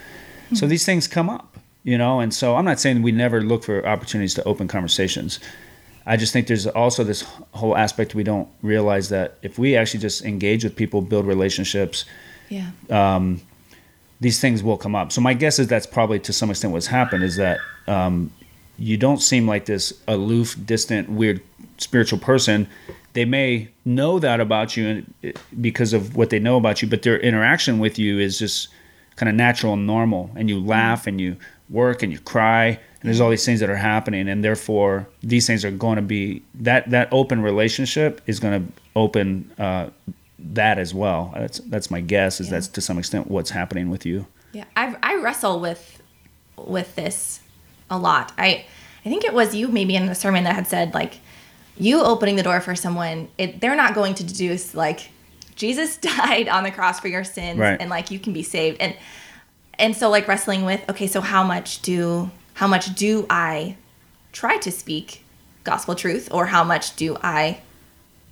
so these things come up, you know. And so I'm not saying we never look for opportunities to open conversations. I just think there's also this whole aspect we don't realize that if we actually just engage with people, build relationships, Yeah. Um, these things will come up. So my guess is that's probably to some extent what's happened is that um, you don't seem like this aloof, distant, weird spiritual person. They may know that about you and eh, because of what they know about you, but their interaction with you is just kind of natural and normal. And you laugh mm. and you work and you cry and there's all these things that are happening and therefore these things are going to be that that open relationship is going to open uh, that as well. That's that's my guess is Yeah. that's to some extent what's happening with you. Yeah, I I wrestle with with this a lot. I I think it was you maybe in the sermon that had said like you opening the door for someone, it, they're not going to deduce like Jesus died on the cross for your sins Right. and like you can be saved and and so like wrestling with okay, so how much do how much do I try to speak gospel truth or how much do I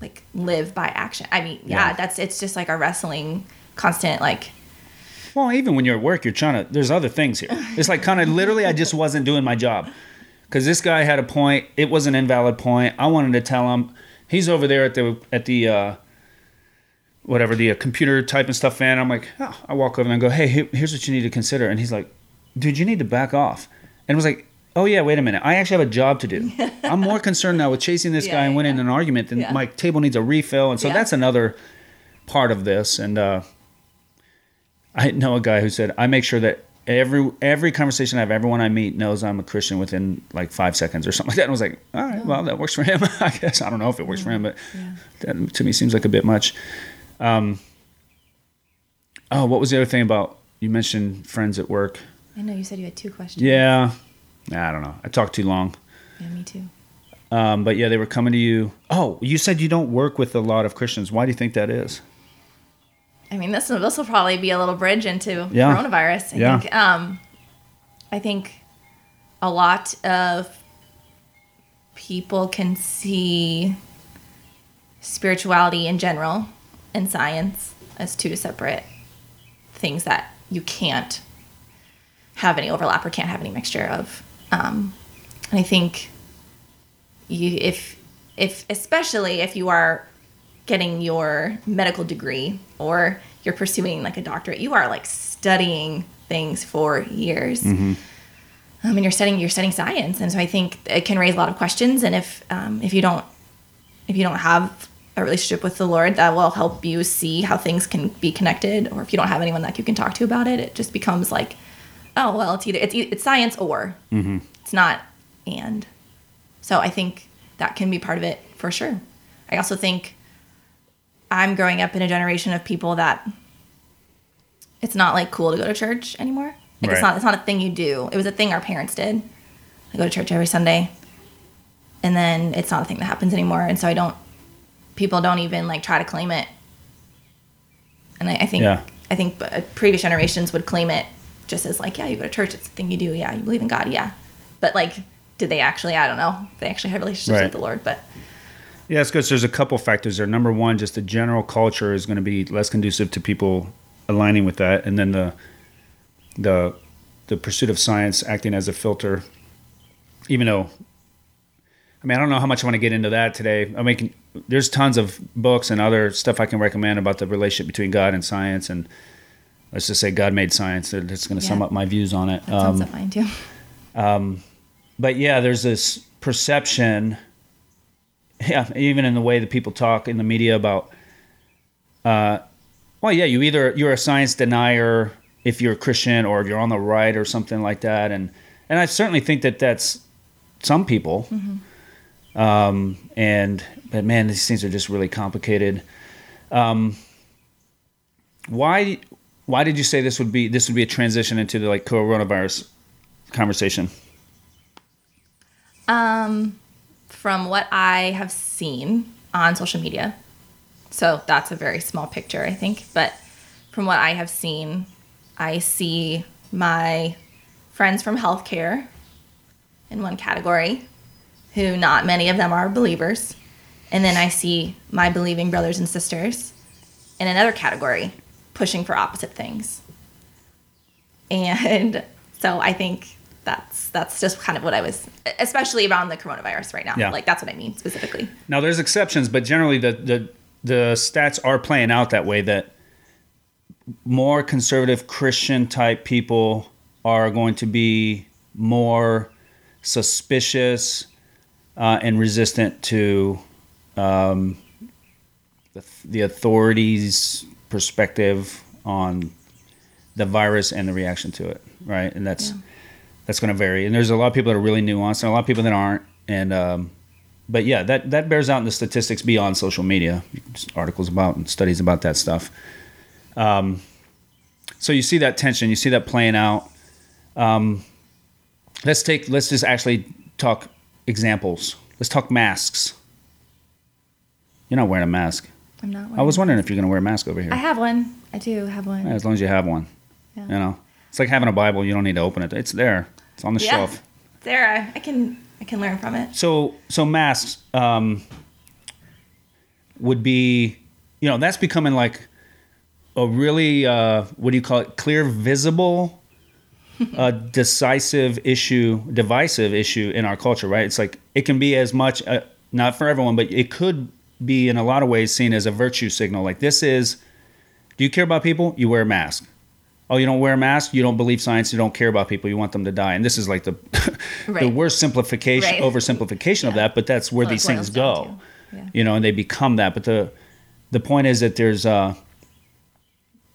like live by action? I mean, yeah, Yeah. that's it's just like a wrestling constant like Well, even when you're at work, you're trying to. There's other things here. It's like kind of literally, I just wasn't doing my job because this guy had a point. It was an invalid point. I wanted to tell him. He's over there at the at the uh, whatever the uh, computer typing stuff in. I'm like, oh, I walk over and I go, hey, here's what you need to consider. And he's like, dude, you need to back off. And I was like, oh yeah, wait a minute. I actually have a job to do. I'm more concerned now with chasing this Yeah, guy and winning yeah. an argument than Yeah. my table needs a refill. And so that's another part of this. And uh, I know a guy who said, I make sure that every every conversation I have, everyone I meet knows I'm a Christian within like five seconds or something like that. And I was like, all right, well, that works for him. I guess I don't know if it works for him, but that to me seems like a bit much. Um, oh, what was the other thing about you mentioned friends at work? I know you said you had two questions. Yeah, Nah, I don't know. I talked too long. Yeah, me too. Um, but yeah, they were coming to you. Oh, you said you don't work with a lot of Christians. Why do you think that is? I mean, this this will probably be a little bridge into Yeah. coronavirus. I Yeah. think. Um, I think a lot of people can see spirituality in general and science as two separate things that you can't have any overlap or can't have any mixture of. Um, and I think you if if especially if you are getting your medical degree or you're pursuing like a doctorate, you are like studying things for years. Um, and you're studying you're studying science, and so I think it can raise a lot of questions. And if um, if you don't if you don't have a relationship with the Lord, that will help you see how things can be connected. Or if you don't have anyone that you can talk to about it, it just becomes like, oh well, it's either it's it's science or mm-hmm. it's not and. So I think that can be part of it for sure. I also think I'm growing up in a generation of people that it's not like cool to go to church anymore. Like Right. it's not it's not a thing you do. It was a thing our parents did. I go to church every Sunday. And then it's not a thing that happens anymore. And so I don't people don't even like try to claim it. And I, I think Yeah. I think uh, previous generations would claim it just as like, yeah, you go to church, it's a thing you do, yeah, you believe in God, yeah. But like, did they actually? I don't know. They actually have relationships Right. with the Lord, but Yeah, it's because there's a couple factors there. Number one, just the general culture is going to be less conducive to people aligning with that, and then the the the pursuit of science acting as a filter. Even though, I mean, I don't know how much I want to get into that today. I mean, there's tons of books and other stuff I can recommend about the relationship between God and science, and let's just say God made science. That's going to sum up my views on it. that sounds Um, so fine too. but yeah, there's this perception, yeah, even in the way that people talk in the media about, uh, well, yeah, you either you're a science denier if you're a Christian or if you're on the right or something like that, and and I certainly think that that's some people, um, and but man, these things are just really complicated. Um, why why did you say this would be this would be a transition into the like coronavirus conversation? Um, from what I have seen on social media, so that's a very small picture, I think. But from what I have seen, I see my friends from healthcare in one category, who not many of them are believers. And then I see my believing brothers and sisters in another category, pushing for opposite things. And so I think that's that's just kind of what I was, especially around the coronavirus right now. Yeah. Like that's what I mean specifically. Now there's exceptions, but generally the the the stats are playing out that way that more conservative Christian type people are going to be more suspicious uh, and resistant to um, the, the authorities' perspective on the virus and the reaction to it, right? And that's Yeah. that's going to vary. And there's a lot of people that are really nuanced, and a lot of people that aren't. And um, but yeah, that that bears out in the statistics beyond social media, Just articles about and studies about that stuff. Um, so you see that tension, you see that playing out. Um, let's take let's just actually talk examples. Let's talk masks. You're not wearing a mask. I'm not. I was wondering if you're going to wear a mask over here. I have one. I do have one. As long as you have one. Yeah. You know, it's like having a Bible. You don't need to open it. It's there. It's on the Yeah. shelf. There, I, I can I can learn from it. So so masks um, would be, you know, that's becoming like a really uh, what do you call it? Clear, visible, uh, decisive issue, divisive issue in our culture, right? It's like it can be as much, uh, not for everyone, but it could be in a lot of ways seen as a virtue signal. Like this is, do you care about people? You wear a mask. Oh, you don't wear a mask. You don't believe science. You don't care about people. You want them to die. And this is like the the worst simplification, Right. oversimplification of that. But that's where That's these things go. Yeah. You know, and they become that. But the the point is that there's uh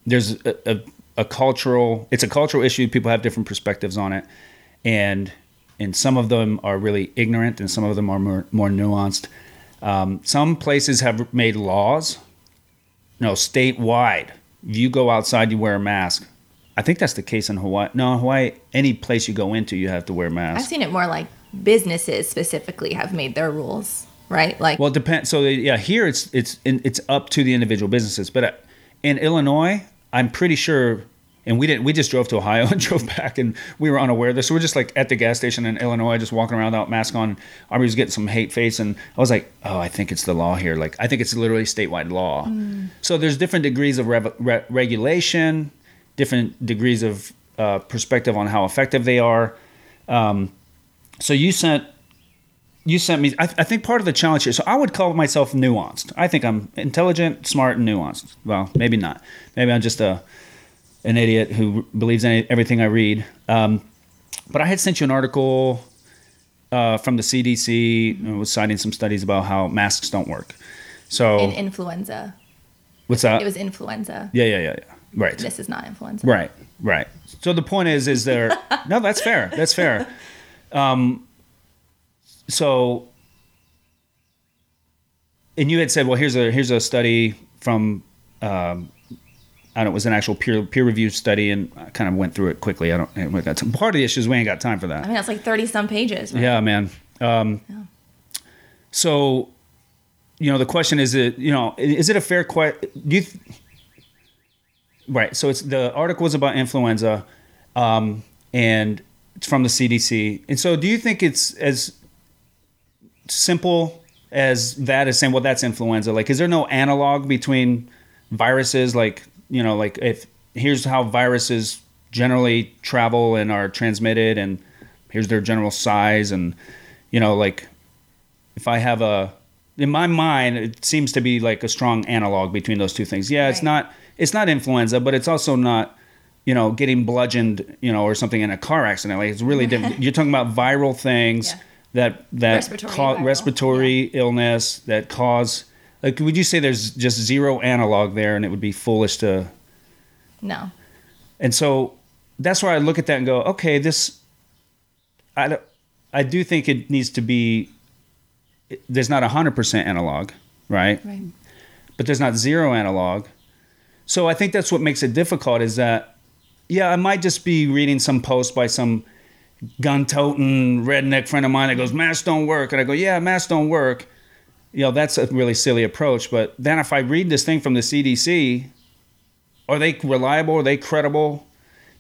there's a, a, a cultural it's a cultural issue people have different perspectives on it and and some of them are really ignorant and some of them are more, more nuanced um, some places have made laws no statewide if you go outside you wear a mask i think that's the case in hawaii no hawaii any place you go into you have to wear a mask. I've seen it more like businesses specifically have made their rules, right? Like, Well, it depends. So yeah, here it's it's it's up to the individual businesses. But uh, in Illinois, I'm pretty sure, and we didn't. We just drove to Ohio and drove back, and we were unaware of this. So we're just like at the gas station in Illinois, just walking around without mask on. Aubrey was getting some hate face, and I was like, oh, I think it's the law here. Like I think it's literally statewide law. So there's different degrees of rev- re- regulation, different degrees of uh, perspective on how effective they are. Um, so you sent you sent me. I, I think part of the challenge here. So I would call myself nuanced. I think I'm intelligent, smart, and nuanced. Well, maybe not. Maybe I'm just a an idiot who believes in everything I read. Um, but I had sent you an article uh, from the CDC. It was citing some studies about how masks don't work. So in influenza. what's that? It was influenza. yeah, yeah, yeah, yeah. Right. This is not influenza. Right, right. So the point is, is there? no, that's fair. That's fair. Um, so, and you had said, well, here's a here's a study from, um, I know, it was an actual peer peer reviewed study, and I kind of went through it quickly. I don't. I got time. Part of the issue is we ain't got time for that. I mean, that's like 30 some pages. Right? Yeah, man. Um, So, you know, the question is, it you know, is it a fair question? Do you? Th- right. So it's the article is about influenza, um, and it's from the CDC. And so, do you think it's as simple as that as saying, well, that's influenza? Like, is there no analog between viruses? Like, you know, like if here's how viruses generally travel and are transmitted, and here's their general size, and you know, like if I have a in my mind, it seems to be like a strong analog between those two things. Yeah, it's not it's not influenza, but it's also not you know getting bludgeoned, you know, or something in a car accident. Like it's really different. You're talking about viral things Yeah. that that Respiratory cause viral, respiratory illness that cause. Like, would you say there's just zero analog there, and it would be foolish to No. and so that's where I look at that and go, okay, this, I, don't- I do think it needs to be, there's not 100% analog, right? Right. But there's not zero analog. So I think that's what makes it difficult is that, yeah, I might just be reading some post by some gun toting redneck friend of mine that goes, masks don't work. And I go, yeah, masks don't work. You know, that's a really silly approach. But then if I read this thing from the CDC, are they reliable? Are they credible?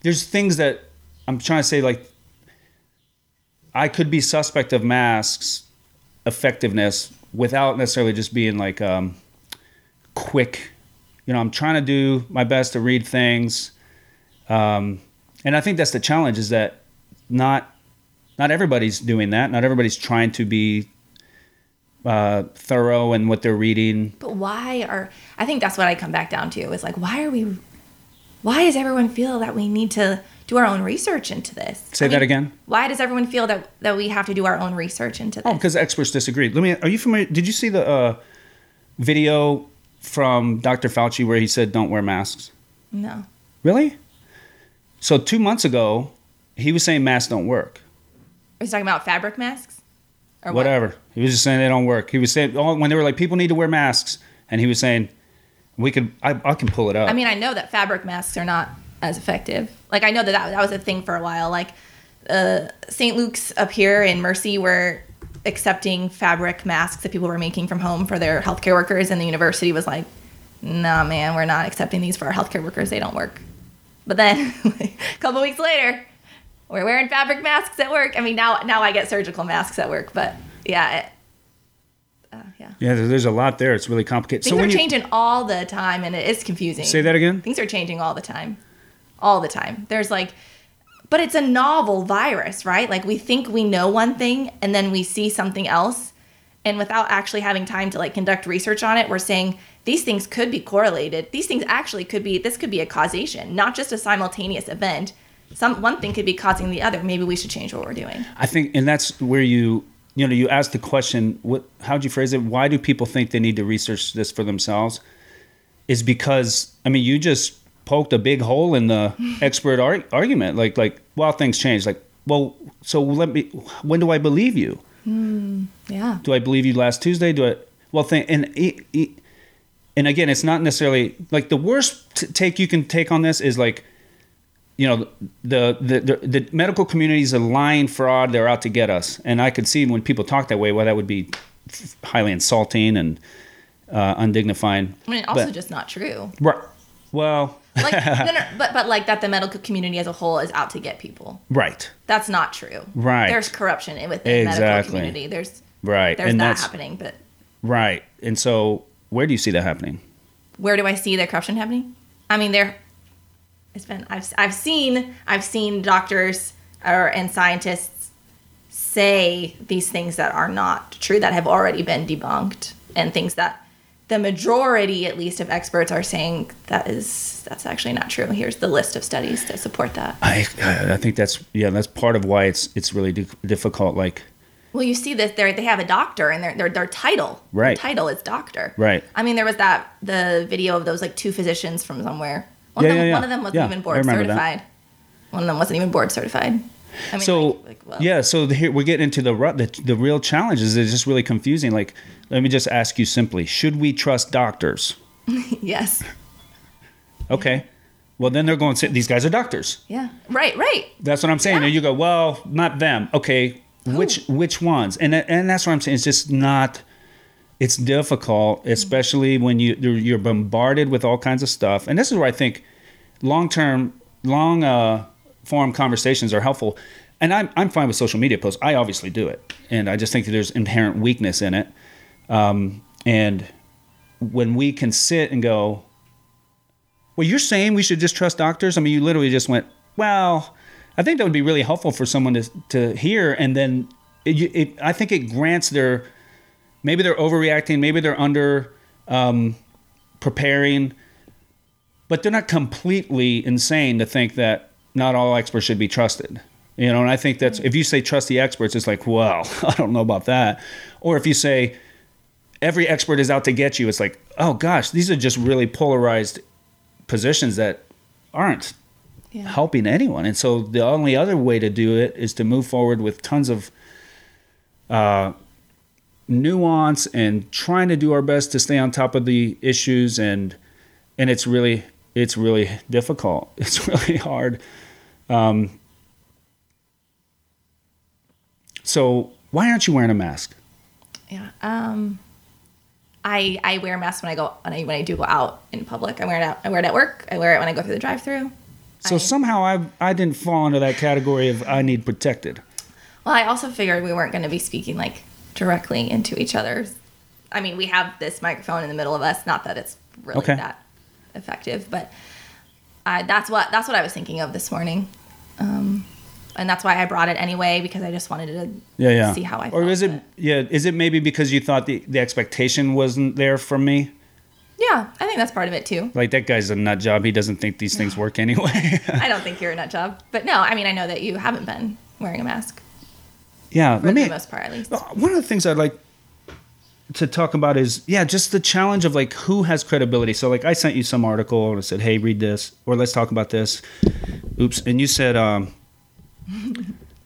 There's things that I'm trying to say, like, I could be suspect of masks effectiveness without necessarily just being like um, quick. You know, I'm trying to do my best to read things, um, and I think that's the challenge is that not not everybody's doing that. Not everybody's trying to be uh, thorough in what they're reading. But why are I think that's what I come back down to is like why are we why does everyone feel that we need to do our own research into this? Say I that mean, again. Why does everyone feel that that we have to do our own research into this? Oh, because experts disagree. Let me. Are you familiar? Did you see the uh, video from Dr. Fauci where he said don't wear masks? no. Really? So two months ago, he was saying masks don't work. You talking about fabric masks? Or what? Whatever. He was just saying they don't work. He was saying oh, when they were like people need to wear masks, and he was saying we could. I, I can pull it up. I mean, I know that fabric masks are not as effective. Like I know that that, that was a thing for a while. Like uh, St. Luke's up here in Mercy were accepting fabric masks that people were making from home for their healthcare workers, and the university was like, "Nah, man, we're not accepting these for our healthcare workers. They don't work." But then a couple weeks later, we're wearing fabric masks at work. I mean, now now I get surgical masks at work, but yeah. It, uh, yeah. yeah, there's a lot there. It's really complicated. Things so are you changing all the time, and it is confusing. say that again, Things are changing all the time. All the time. There's like, but it's a novel virus, right? Like we think we know one thing and then we see something else And without actually having time to like conduct research on it, we're saying these things could be correlated. These things actually could be this could be a causation, not just a simultaneous event. Some one thing could be causing the other. Maybe we should change what we're doing. I think, and that's where you, you know, you ask the question, what, how'd you phrase it? Why do people think they need to research this for themselves? Is because, I mean, you just poked a big hole in the expert ar- argument. Like, like, well, things change. Like, well, so let me, when do I believe you? Hmm, yeah. Do I believe you last Tuesday? Do I, well, think, and, and again, it's not necessarily like the worst t- take you can take on this is like, you know the, the the the medical community is a lying fraud they're out to get us and i could see when people talk that way well that would be highly insulting and uh, undignifying I mean, also But- just not true. right well Like, no, no, but but like that the medical community as a whole is out to get people. right That's not true. Right. There's corruption in- within the medical community. There's right there's and that happening, but right and so where do you see that happening where do I see the corruption happening? I mean, there. It's been I've I've seen I've seen doctors or and scientists say these things that are not true that have already been debunked and things that the majority at least of experts are saying that is that's actually not true. Here's the list of studies to support that. i i think that's yeah that's part of why it's it's really difficult like Well, you see this. They they have a doctor, and their their their title, their Right. title is doctor. Right. I mean, there was that the video of those like two physicians from somewhere. One, Yeah, of, them, yeah, yeah. one of them wasn't Yeah, even board remember that. certified. One of them wasn't even board certified. I mean, so like, like, well, yeah so the, here we're getting into the, the the real challenges it's just really confusing. Like let me just ask you simply should we trust doctors? Yes, okay. Well then they're going to say these guys are doctors. Yeah, right, right. that's what i'm saying. Yeah. and you go well not them. Okay. Oh. Which which ones? And and that's what i'm saying. It's just not it's difficult especially when you you're bombarded with all kinds of stuff. And this is where i think long term long uh form conversations are helpful. And I'm, I'm fine with social media posts. I obviously do it. And i just think that there's inherent weakness in it. Um, and when we can sit and go well you're saying we should just trust doctors? I mean you literally just went well i think that would be really helpful for someone to, to hear. And then it, it, i think it grants their maybe they're overreacting maybe they're under um, preparing but they're not completely insane to think that not all experts should be trusted. You know and i think that's if you say trust the experts it's like well i don't know about that. Or if you say every expert is out to get you it's like oh gosh these are just really polarized positions that aren't Yeah. helping anyone. And so the only other way to do it is to move forward with tons of uh, nuance and trying to do our best to stay on top of the issues. And and it's really it's really difficult it's really hard um, so why aren't you wearing a mask Yeah. Um, I I wear a mask when I go when I when I do go out in public. I wear it out. I wear it at work. I wear it when I go through the drive-through. so I- somehow I I didn't fall into that category of I need protected Well, I also figured we weren't going to be speaking like directly into each other's. I mean, we have this microphone in the middle of us. Not that it's really Okay. that effective, but I, that's what that's what I was thinking of this morning, um, and that's why I brought it anyway because I just wanted to yeah yeah see how I. or is it about yeah is it maybe because you thought the the expectation wasn't there from me Yeah, I think that's part of it too. like that guy's a nut job he doesn't think these things work anyway I don't think you're a nut job, but no, I mean I know that you haven't been wearing a mask yeah for let me the most part, at least. One of the things I'd like to talk about is yeah, just the challenge of like who has credibility. So like I sent you some article and I said, "Hey, read this," or "Let's talk about this." Oops, and you said um,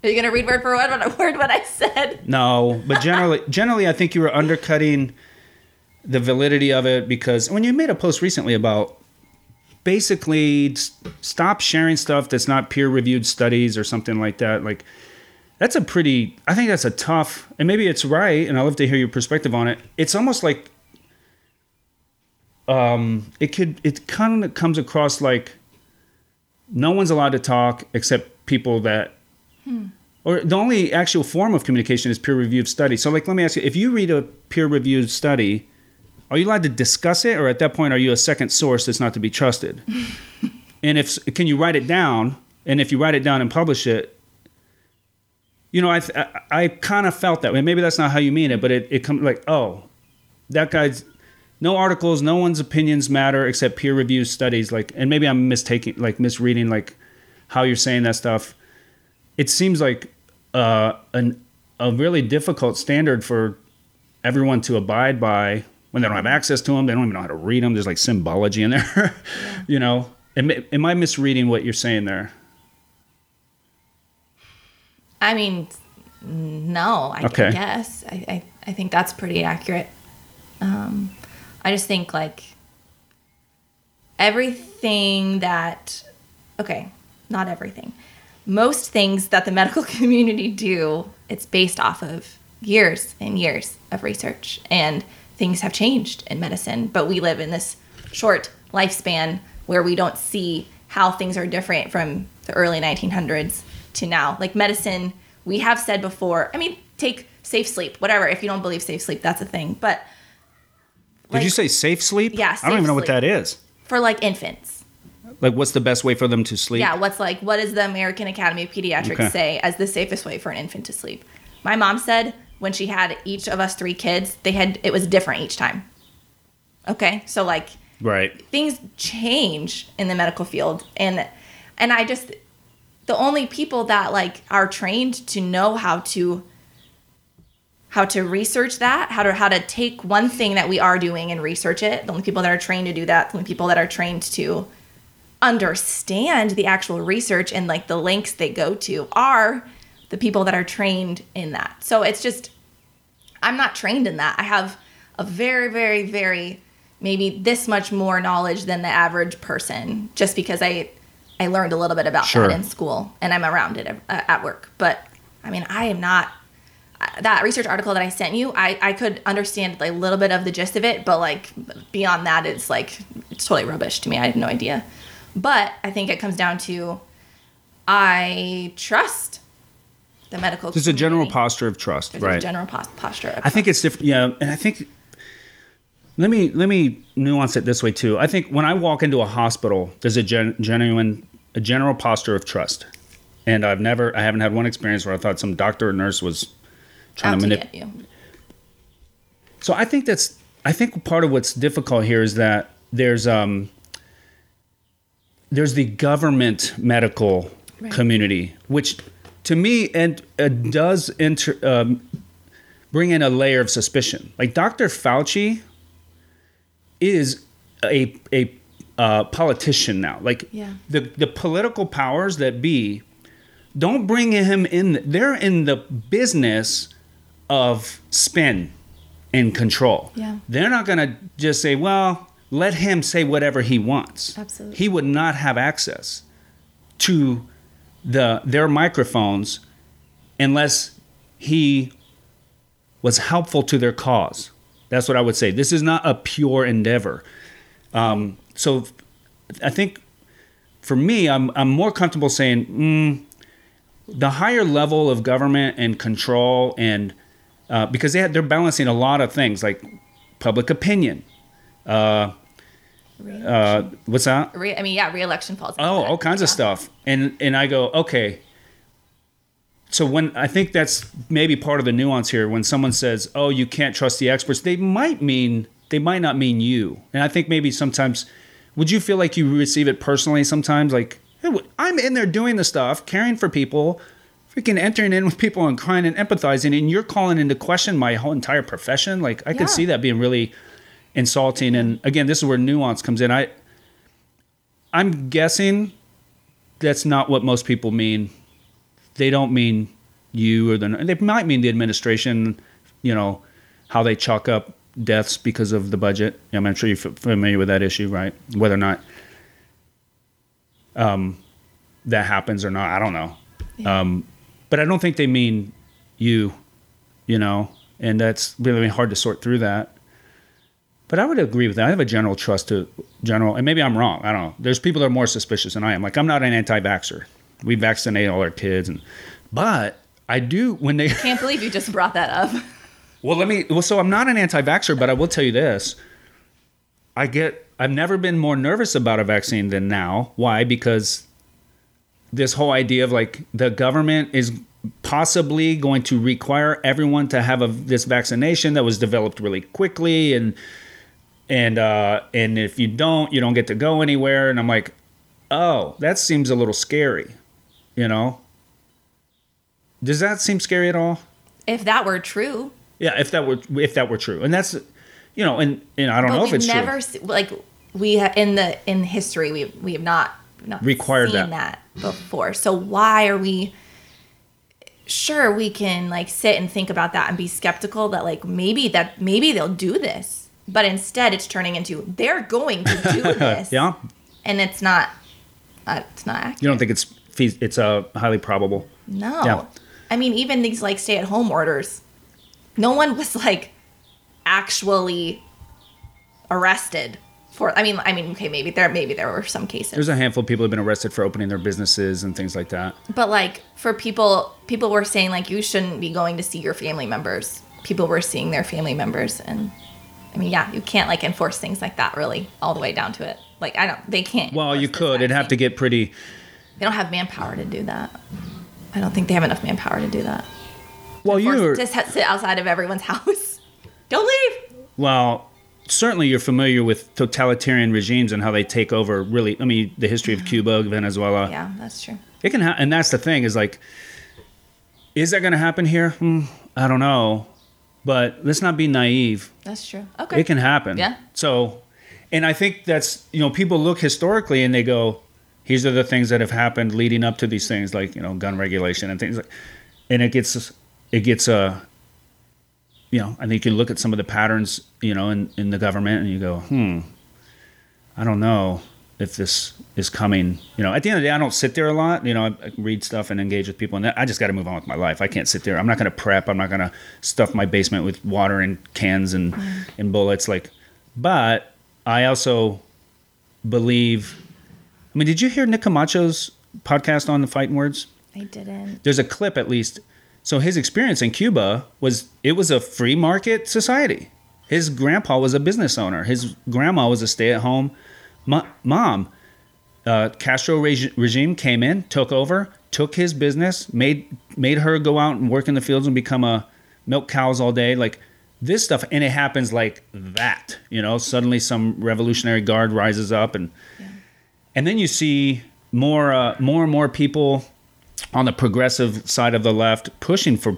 Are you gonna read word for word what, word what I said? no, but generally, generally, I think you were undercutting the validity of it because when you made a post recently about basically stop sharing stuff that's not peer-reviewed studies or something like that, like that's a pretty i think that's a tough and maybe it's right and i'd love to hear your perspective on it. It's almost like um it could it kind of comes across like no one's allowed to talk except people that or the only actual form of communication is peer reviewed study. So like let me ask you if you read a peer reviewed study are you allowed to discuss it or at that point are you a second source that's not to be trusted? And if can you write it down? And if you write it down and publish it you know, I I, I kind of felt that way. Maybe that's not how you mean it, but it it comes like, oh, that guy's no articles, no one's opinions matter except peer reviewed studies. Like, and maybe I'm mistaking, like misreading, like how you're saying that stuff. It seems like uh, an a really difficult standard for everyone to abide by when they don't have access to them. They don't even know how to read them. There's like symbology in there. You know, am, am I misreading what you're saying there? I mean, no, I okay. guess. I, I, I, think that's pretty accurate. Um, I just think like everything that, okay, not everything. Most things that the medical community do, it's based off of years and years of research. And things have changed in medicine, but we live in this short lifespan where we don't see how things are different from the early 1900s to now. Like medicine, we have said before, I mean, take safe sleep, whatever. If you don't believe safe sleep, that's a thing. But like, did you say safe sleep? Yeah, I don't even know what that is. For like infants. Like, what's the best way for them to sleep? Yeah, what's like, what does the American Academy of Pediatrics okay. say as the safest way for an infant to sleep? My mom said when she had each of us three kids, they had it was different each time. Okay, so like, right, things change in the medical field, and and I just the only people that like are trained to know how to how to research that, how to how to take one thing that we are doing and research it. The only people that are trained to do that, the only people that are trained to understand the actual research and like the links they go to are the people that are trained in that. So it's just I'm not trained in that. I have a very very very maybe this much more knowledge than the average person just because I I learned a little bit about sure. that in school and I'm around it uh, at work. But I mean, I am not that research article that I sent you. I, I could understand like, a little bit of the gist of it, but like beyond that, it's like it's totally rubbish to me. I have no idea. But I think it comes down to I trust the medical. There's community. a general posture of trust, There's right? general posture. I think it's different. Yeah, and I think let me let me nuance it this way too. I think when I walk into a hospital, there's a gen, genuine a general posture of trust, and I've never I haven't had one experience where I thought some doctor or nurse was trying Out to manipulate you. So I think that's I think part of what's difficult here is that there's um there's the government medical right. community, which to me and uh, does enter um, bring in a layer of suspicion. Like Dr. Fauci is a a uh, politician now. Like yeah. the the political powers that be don't bring him in. They're in the business of spin and control. Yeah. They're not going to just say, "Well, let him say whatever he wants." Absolutely. He would not have access to the their microphones unless he was helpful to their cause. That's what I would say. This is not a pure endeavor. Um, so I think for me, I'm, I'm more comfortable saying mm, the higher level of government and control, and uh, because they have, they're balancing a lot of things like public opinion. Uh, uh, what's that? Re- I mean, yeah, re-election policy. Oh, all kinds yeah. of stuff. And and I go, okay, so when I think that's maybe part of the nuance here when someone says, "Oh, you can't trust the experts," they might mean they might not mean you. And I think maybe sometimes would you feel like you receive it personally sometimes like hey, I'm in there doing the stuff, caring for people, freaking entering in with people and crying and empathizing and you're calling into question my whole entire profession? Like I yeah. could see that being really insulting and again, this is where nuance comes in. I I'm guessing that's not what most people mean they don't mean you or the they might mean the administration you know how they chalk up deaths because of the budget. I mean, i'm sure you're familiar with that issue right? Whether or not um, that happens or not i don't know. Yeah. um, but i don't think they mean you you know and that's really hard to sort through that. But i would agree with that. I have a general trust to general and maybe i'm wrong i don't know. There's people that are more suspicious than i am. Like i'm not an anti-vaxxer we vaccinate all our kids, and but I do when they. Can't believe you just brought that up. well, let me. Well, so I'm not an anti-vaxxer, but I will tell you this: I get. I've never been more nervous about a vaccine than now. Why? Because this whole idea of like the government is possibly going to require everyone to have a, this vaccination that was developed really quickly and and uh, and if you don't, you don't get to go anywhere. And I'm like, oh, that seems a little scary, you know. Does that seem scary at all? If that were true, Yeah, if that were if that were true, and that's, you know, and and I don't know but if we've it's never true. se- like we ha- in the in history we we have not not Required seen that. that before. So why are we? Sure, we can like sit and think about that and be skeptical that like maybe that maybe they'll do this, but instead it's turning into they're going to do this. Yeah, and it's not. Uh, it's not accurate. you don't think it's it's uh, highly probable. No. Yeah. I mean, even these like stay at home orders, no one was like actually arrested for I mean I mean okay maybe there maybe there were some cases. There's a handful of people who've been arrested for opening their businesses and things like that. but like for people people were saying like you shouldn't be going to see your family members. People were seeing their family members and I mean yeah, you can't like enforce things like that really all the way down to it. Like I don't they can't. Well, you could. It'd have to get pretty. They don't have manpower to do that. I don't think they have enough manpower to do that. Well, you're just sit outside of everyone's house. Don't leave. well. Certainly, you're familiar with totalitarian regimes and how they take over. Really, I mean, the history of Cuba, Venezuela. Yeah, that's true. It can, ha- and that's the thing is like, is that going to happen here? Hmm, I don't know, but let's not be naive. That's true. Okay. It can happen. Yeah. So, and I think that's you know people look historically and they go, these are the things that have happened leading up to these things like you know gun regulation and things like, and it gets it gets uh, you know I think you look at some of the patterns you know in in the government and you go hmm, I don't know if this is coming. You know, at the end of the day, I don't sit there a lot. You know, I, I read stuff and engage with people, and I just got to move on with my life. I can't sit there. I'm not going to prep. I'm not going to stuff my basement with water and cans and and bullets. Like, but I also believe. I mean, did you hear Nick Camacho's podcast on the fighting words? I didn't. There's a clip at least. So his experience in Cuba was it was a free market society. His grandpa was a business owner. His grandma was a stay-at-home mo- mom. Uh, Castro reg- regime came in, took over, took his business, made made her go out and work in the fields and become a milk cows all day. Like this stuff, and it happens like that. You know, suddenly some revolutionary guard rises up, and and then you see more uh, more and more people on the progressive side of the left pushing for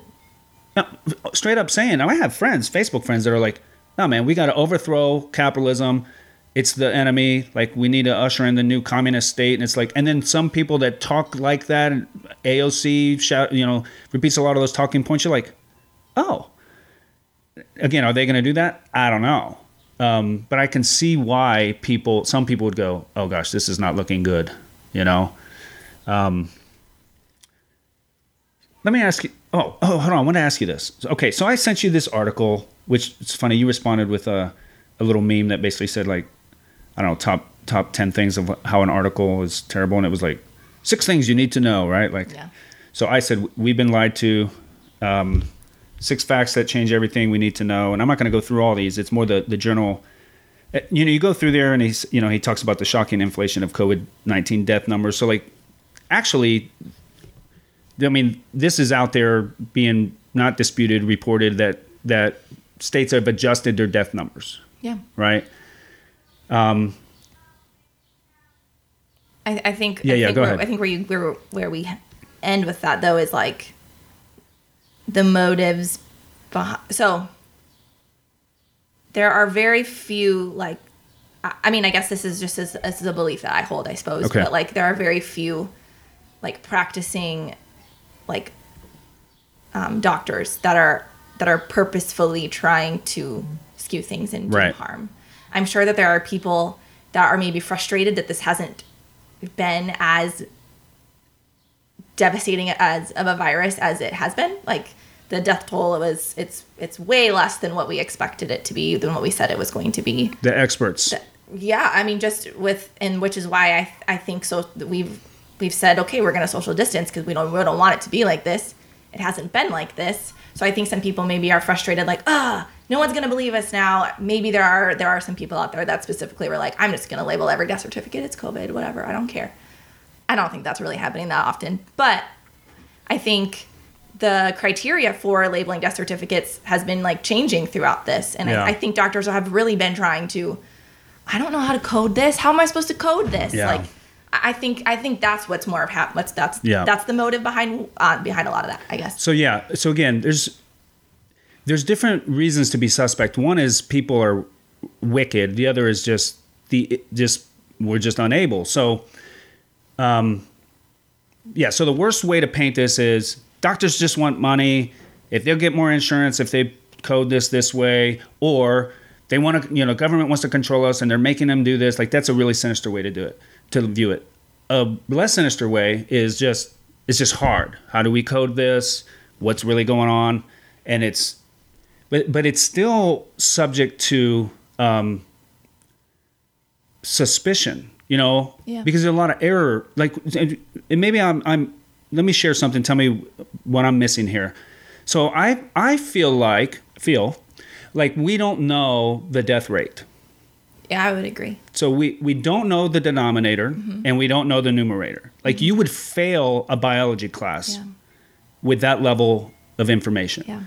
no, straight up saying Now i have friends facebook friends that are like no man we got to overthrow capitalism. It's the enemy. Like we need to usher in the new communist state. And it's like and then some people that talk like that and aoc shout you know repeats a lot of those talking points you're like oh again are they going to do that? I don't know um, but i can see why people some people would go oh gosh this is not looking good you know um, let me ask you. Oh, oh, hold on. I want to ask you this. Okay, so I sent you this article, which it's funny. You responded with a, a little meme that basically said like, I don't know, top top ten things of how an article is terrible, and it was like six things you need to know, right? Like, Yeah. so I said we've been lied to. Um, six facts that change everything we need to know, and I'm not going to go through all these. It's more the the journal. uh, You know, you go through there, and he's you know he talks about the shocking inflation of COVID nineteen death numbers. So like, actually, I mean, this is out there being not disputed, reported that that states have adjusted their death numbers, Yeah. right? Um, I, I think. Yeah, I yeah, Think go where, ahead. I think where you where where we end with that though is like the motives behind. So there are very few like. I mean, I guess this is just as, as a belief that I hold, I suppose. Okay. But like, there are very few, like practicing, like, um, doctors that are that are purposefully trying to skew things and do Right. harm. I'm sure that there are people that are maybe frustrated that this hasn't been as devastating as of a virus as it has been. Like the death toll was it's it's way less than what we expected it to be, than what we said it was going to be. The experts. Yeah, I mean just with and which is why I I think so we've we've said okay, we're going to social distance because we don't we don't want it to be like this. It hasn't been like this. So I think some people maybe are frustrated like, "Ah, no one's going to believe us now." Maybe there are there are some people out there that specifically were like, "I'm just going to label every death certificate it's COVID, whatever. I don't care." I don't think that's really happening that often, but I think the criteria for labeling death certificates has been like changing throughout this, and Yeah. I, I think doctors have really been trying to. I don't know how to code this. How am I supposed to code this? Yeah. Like, I think I think that's what's more of hap- what's that's Yeah. that's the motive behind uh, behind a lot of that. I guess. So yeah, so again, there's there's different reasons to be suspect. One is people are wicked. The other is just the just we're just unable. So, um, yeah. So the worst way to paint this is doctors just want money. If they'll get more insurance, if they code this this way, or they want to, you know, government wants to control us and they're making them do this. Like that's a really sinister way to do it, to view it. A less sinister way is just it's just hard. How do we code this? What's really going on? And it's but but it's still subject to um, suspicion, you know, Yeah. because there's a lot of error. Like, and maybe I'm, I'm. Let me share something. Tell me what I'm missing here. So I, I feel like feel like we don't know the death rate. Yeah, I would agree. So we, we don't know the denominator Mm-hmm. and we don't know the numerator. Like you would fail a biology class Yeah. with that level of information. Yeah.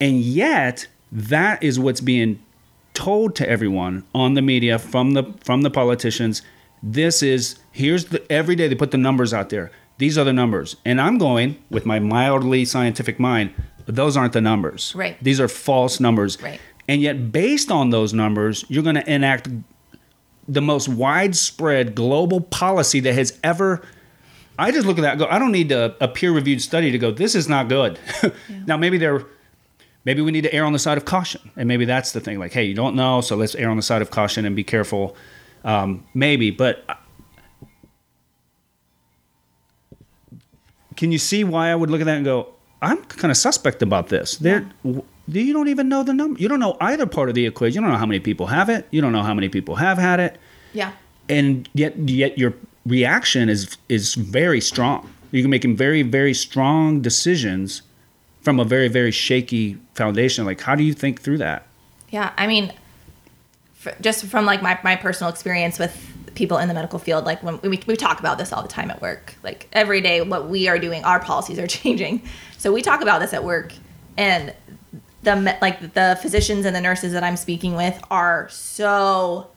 And yet, that is what's being told to everyone on the media from the from the politicians. This is here's the every day they put the numbers out there. These are the numbers. And I'm going with my mildly scientific mind, those aren't the numbers. Right. These are false numbers. Right. And yet based on those numbers, you're going to enact the most widespread global policy that has ever I just look at that and go, I don't need a, a peer reviewed study to go, this is not good. now, maybe they're, maybe we need to err on the side of caution. And maybe that's the thing. Like, hey, you don't know, so let's err on the side of caution and be careful. Um, maybe, but can you see why I would look at that and go, I'm kind of suspect about this? There, w you don't even know the number. You don't know either part of the equation. You don't know how many people have it. You don't know how many people have had it Yeah. and yet yet your reaction is is very strong. You can make very very strong decisions from a very very shaky foundation. Like how do you think through that? Yeah, I mean, just from like my, my personal experience with people in the medical field, like when we, we talk about this all the time at work, like every day, what we are doing, our policies are changing. So we talk about this at work, and the like the physicians and the nurses that I'm speaking with are so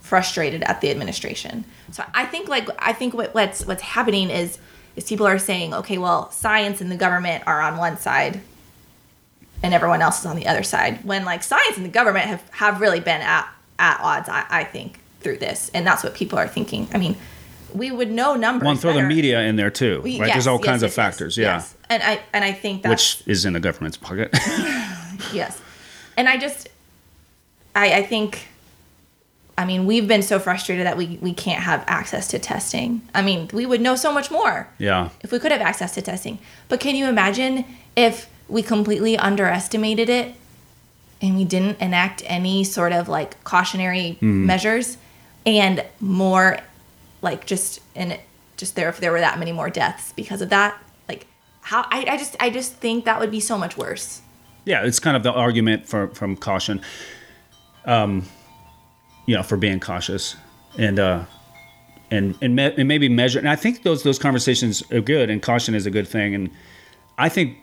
frustrated at the administration. So I think like I think what, what's what's happening is is people are saying, okay, well, science and the government are on one side, and everyone else is on the other side. When like science and the government have have really been at at odds, I, I think through this, and that's what people are thinking. I mean, we would know numbers. Well, and throw the media in there too, right? yes, There's all yes, kinds yes, of factors, yeah. And I and I think that's which is in the government's pocket. yes and i just i i think i mean we've been so frustrated that we we can't have access to testing i mean we would know so much more yeah, if we could have access to testing but can you imagine if we completely underestimated it and we didn't enact any sort of like cautionary measures and more like just and just there if there were that many more deaths because of that like how I, I just i just think that would be so much worse yeah. It's kind of the argument for from caution, um, you know, for being cautious and uh, and and, me- and maybe measure. And I think those those conversations are good, and caution is a good thing. And I think,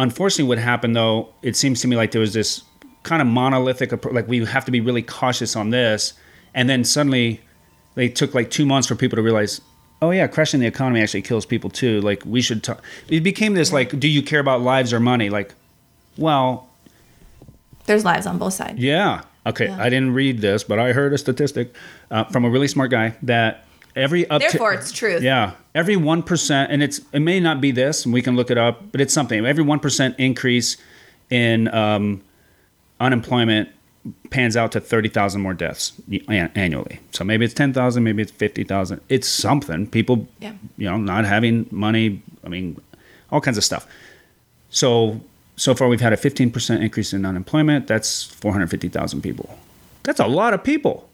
unfortunately, what happened though, it seems to me like there was this kind of monolithic approach. Like we have to be really cautious on this, and then suddenly they took like two months for people to realize. Oh yeah, crashing the economy actually kills people too. Like we should talk. It became this like, do you care about lives or money? Like, well, there's lives on both sides yeah. Okay, Yeah. I didn't read this, but I heard a statistic uh, from a really smart guy that every up Therefore, to, it's truth. Yeah, every one percent, and it's it may not be this, and we can look it up, but it's something. Every one percent increase in um, unemployment pans out to thirty thousand more deaths annually. So maybe it's ten thousand, maybe it's fifty thousand. It's something. People, Yeah. you know, not having money. I mean, all kinds of stuff. So so far, we've had a 15% increase in unemployment. That's 450,000 people. That's a lot of people.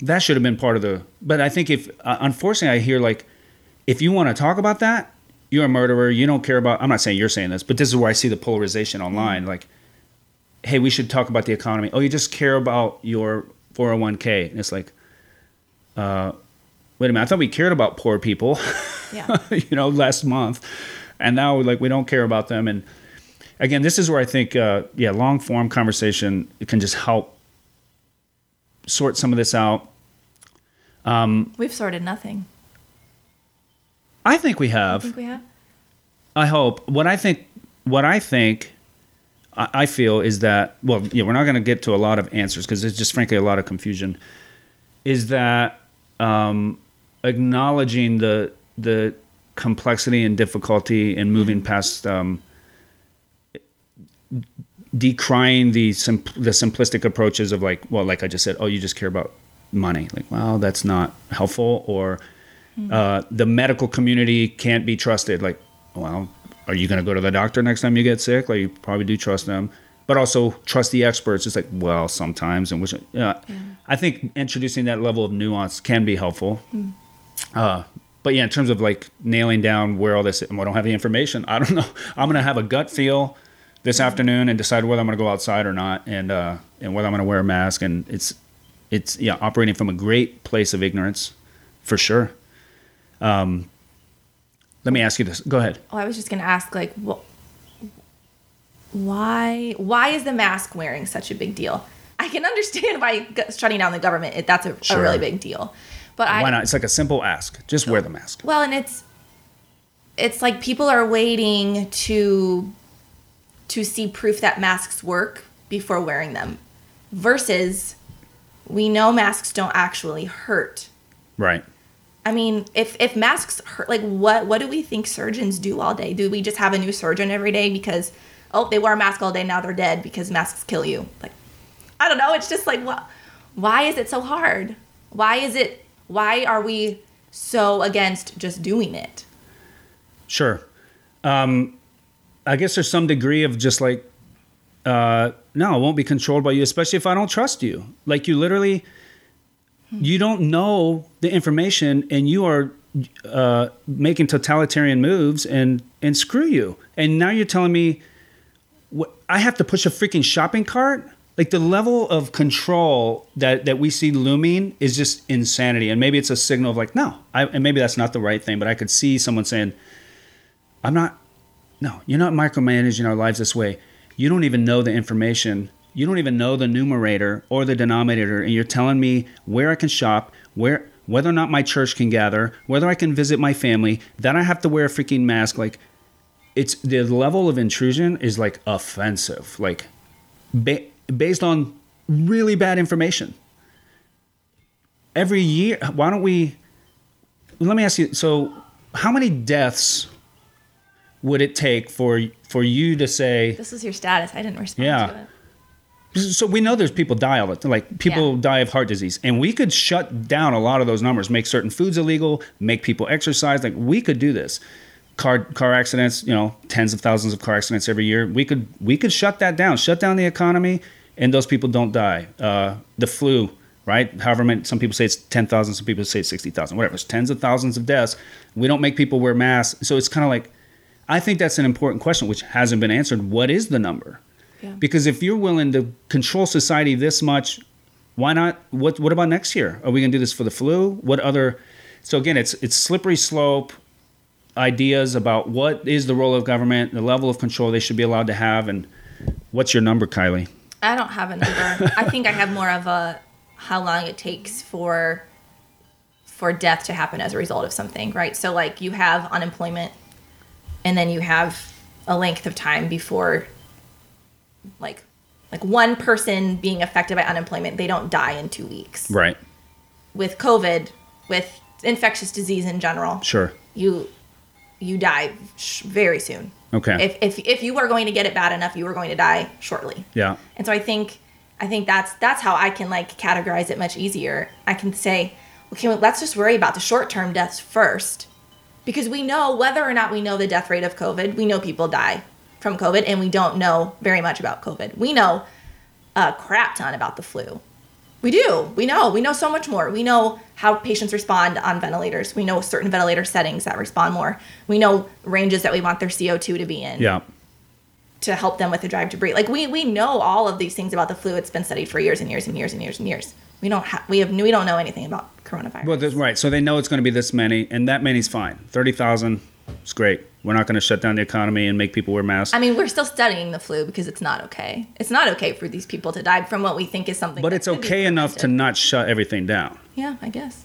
That should have been part of the. But I think if, uh, unfortunately, I hear like, if you want to talk about that, you're a murderer. You don't care about. I'm not saying you're saying this, but this is where I see the polarization online. Like, hey, we should talk about the economy. Oh, you just care about your 401k. And it's like, uh, wait a minute. I thought we cared about poor people. yeah you know, last month. and now like we don't care about them. And again, this is where I think, uh, yeah, long form conversation it can just help sort some of this out. We've sorted nothing. I think we have. I think we have. I hope. What I think, what I think, I, I feel is that well, yeah, we're not going to get to a lot of answers because there's just frankly a lot of confusion. Is that um, acknowledging the the complexity and difficulty and moving past um, decrying the sim- the simplistic approaches of like well like I just said oh you just care about money. Like well that's not helpful or uh, the medical community can't be trusted. Like well are you going to go to the doctor next time you get sick? Like you probably do trust them. But also trust the experts. It's like well sometimes and which yeah, I think introducing that level of nuance can be helpful. Uh, but yeah, in terms of like nailing down where all this, I don't have the information. I don't know. I'm gonna have a gut feel this afternoon and decide whether I'm gonna go outside or not, and uh, and whether I'm gonna wear a mask. And it's it's yeah, operating from a great place of ignorance, for sure. Um, let me ask you this. Go ahead. Oh, I was just gonna ask, like, wh- why why is the mask wearing such a big deal? I can understand why shutting down the government it, that's a, Sure. a really big deal, but I Why not? It's like a simple ask. Just wear the mask. well, and it's it's like people are waiting to to see proof that masks work before wearing them, versus we know masks don't actually hurt. Right. I mean, if if masks hurt, like what what do we think surgeons do all day? Do we just have a new surgeon every day because oh they wore a mask all day now they're dead because masks kill you? Like I don't know. It's just like what? Why is it so hard? Why is it? Why are we so against just doing it? Sure. Um, I guess there's some degree of just like, uh, no, it won't be controlled by you, especially if I don't trust you. Like you literally, you don't know the information, and you are uh, making totalitarian moves, and and screw you. And now you're telling me, what, I have to push a freaking shopping cart. Like the level of control that, that we see looming is just insanity. And maybe it's a signal of like, no, I, and maybe that's not the right thing, but I could see someone saying, I'm not, no, you're not micromanaging our lives this way. You don't even know the information. You don't even know the numerator or the denominator. And you're telling me where I can shop, where, whether or not my church can gather, whether I can visit my family, that I have to wear a freaking mask. Like, it's the level of intrusion is like offensive. Like, ba- based on really bad information. Every year, why don't we? Let me ask you. So, how many deaths would it take for for you to say? This is your status. I didn't respond Yeah. to it. So we know there's people die all the time. Like people Yeah. die of heart disease, and we could shut down a lot of those numbers, make certain foods illegal, make people exercise. Like we could do this. Car car accidents, you know, tens of thousands of car accidents every year. We could we could shut that down, shut down the economy, and those people don't die. Uh, the flu, right? However many, some people say it's ten thousand, some people say it's sixty thousand, whatever. It's tens of thousands of deaths. We don't make people wear masks, so it's kind of like. I think that's an important question, which hasn't been answered. What is the number? Yeah. Because if you're willing to control society this much, why not? What What about next year? Are we going to do this for the flu? What other? So again, it's it's slippery slope ideas about what is the role of government, the level of control they should be allowed to have, and what's your number, Kylie? I don't have a number. I think I have more of a how long it takes for for death to happen as a result of something, right? So like you have unemployment and then you have a length of time before like like one person being affected by unemployment, they don't die in 2 weeks. Right. With COVID, with infectious disease in general, Sure. you you die sh- very soon. Okay. If, if if you are going to get it bad enough, you are going to die shortly. yeah. And so I think I think that's that's how I can like categorize it much easier. I can say, okay, well, let's just worry about the short term deaths first. Because we know whether or not we know the death rate of COVID, we know people die from COVID and we don't know very much about COVID. We know a crap ton about the flu. We do. We know. We know so much more. We know how patients respond on ventilators. We know certain ventilator settings that respond more. We know ranges that we want their CO2 to be in Yeah. to help them with the drive to breathe. Like we we know all of these things about the flu. It's been studied for years and years and years and years and years. We don't have we have we don't know anything about coronavirus. Well, that's right. So they know it's going to be this many, and that many's fine. Thirty thousand. It's great. We're not going to shut down the economy and make people wear masks. I mean, we're still studying the flu because it's not okay. It's not okay for these people to die from what we think is something. but it's okay enough to not shut everything down. Yeah, I guess.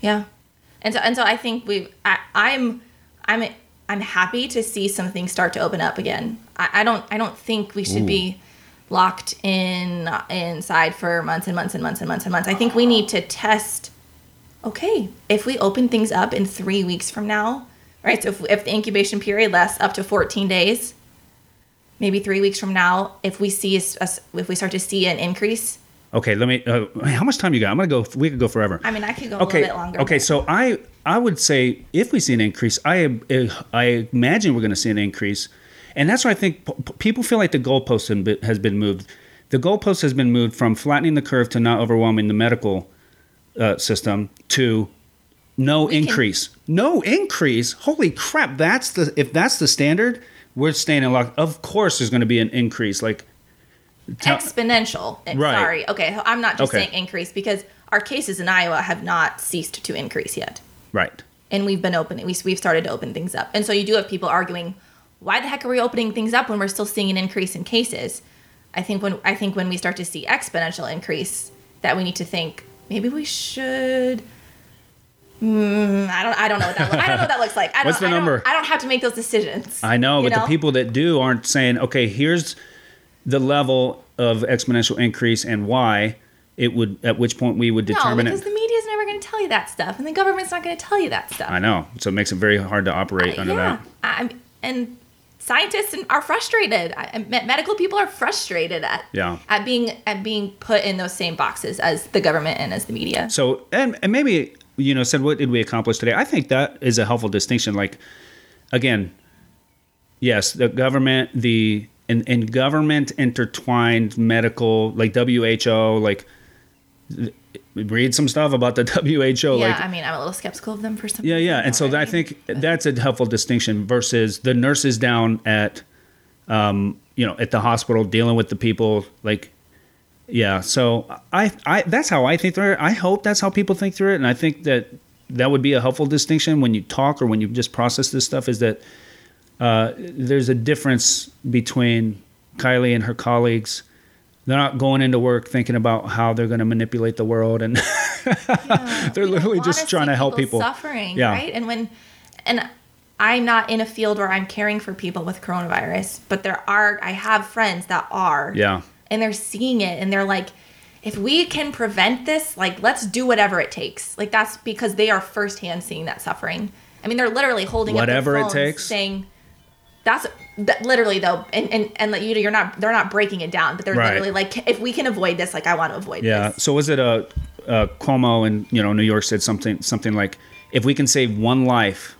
Yeah, and so and so I think we've. I, I'm, I'm, I'm happy to see some things start to open up again. I, I don't. I don't think we should be locked in inside for months and months and months and months and months. I think we need to test. Okay, if we open things up in three weeks from now, right? So if, if the incubation period lasts up to 14 days, maybe three weeks from now, if we see us if we start to see an increase, Okay, let me. Uh, how much time you got? I'm gonna go. We could go forever. I mean, I could go okay. a little bit longer. Okay, so I I would say if we see an increase, I I imagine we're to see an increase, and that's why I think p- people feel like the goalpost has been- moved. The goalpost has been moved from flattening the curve to not overwhelming the medical uh, system to no can- increase. No increase. Holy crap! That's the if that's the standard, we're staying in lock. Of course, there's going to be an increase. Like tell- exponential. Eh, Right. Sorry. Okay, I'm not just Okay. saying increase because our cases in Iowa have not ceased to increase yet, right. and we've been opening. We, we've started to open things up, and so you do have people arguing, why the heck are we opening things up when we're still seeing an increase in cases? I think when I think when we start to see exponential increase, that we need to think maybe we should. Mm, I don't. I don't know what that. Look, I don't know what that looks like. I don't, What's the I don't- number? I don't have to make those decisions. I know, but the people that do aren't saying, okay, here's the level of exponential increase and why it would, at which point we would determine No, because it. the media's never going to tell you that stuff, and the government's not going to tell you that stuff. I know. So it makes it very hard to operate under yeah, that. I'm, and scientists are frustrated. I, I- me- medical people are frustrated at Yeah. at being at being put in those same boxes as the government and as the media. So, and, and maybe, you know, said, what did we accomplish today? I think that is a helpful distinction. Like, again, yes, the government, the, and, and government intertwined medical, like WHO, like, read some stuff about the WHO. yeah, like, I mean, I'm a little skeptical of them for some. Yeah, yeah, and so I already. think that's a helpful distinction versus the nurses down at, um, you know, at the hospital dealing with the people. Like, yeah. So I, I, that's how I think through it. I hope that's how people think through it, and I think that that would be a helpful distinction when you talk or when you just process this stuff. Is that uh, there's a difference between Kylie and her colleagues. They're not going into work thinking about how they're going to manipulate the world, and they're We literally just trying to help people. suffering, Yeah. right? And when, and I'm not in a field where I'm caring for people with coronavirus, but there are. I have friends that are. Yeah. and they're seeing it and they're like if we can prevent this like let's do whatever it takes like that's because they are firsthand seeing that suffering i mean they're literally holding Whatever it up their phones takes? saying that's that literally though and and, and like, you know, you're not they're not breaking it down but they're Right. literally like if we can avoid this like i want to avoid Yeah. this So was it a, uh Cuomo in you know New York said something something like, if we can save one life,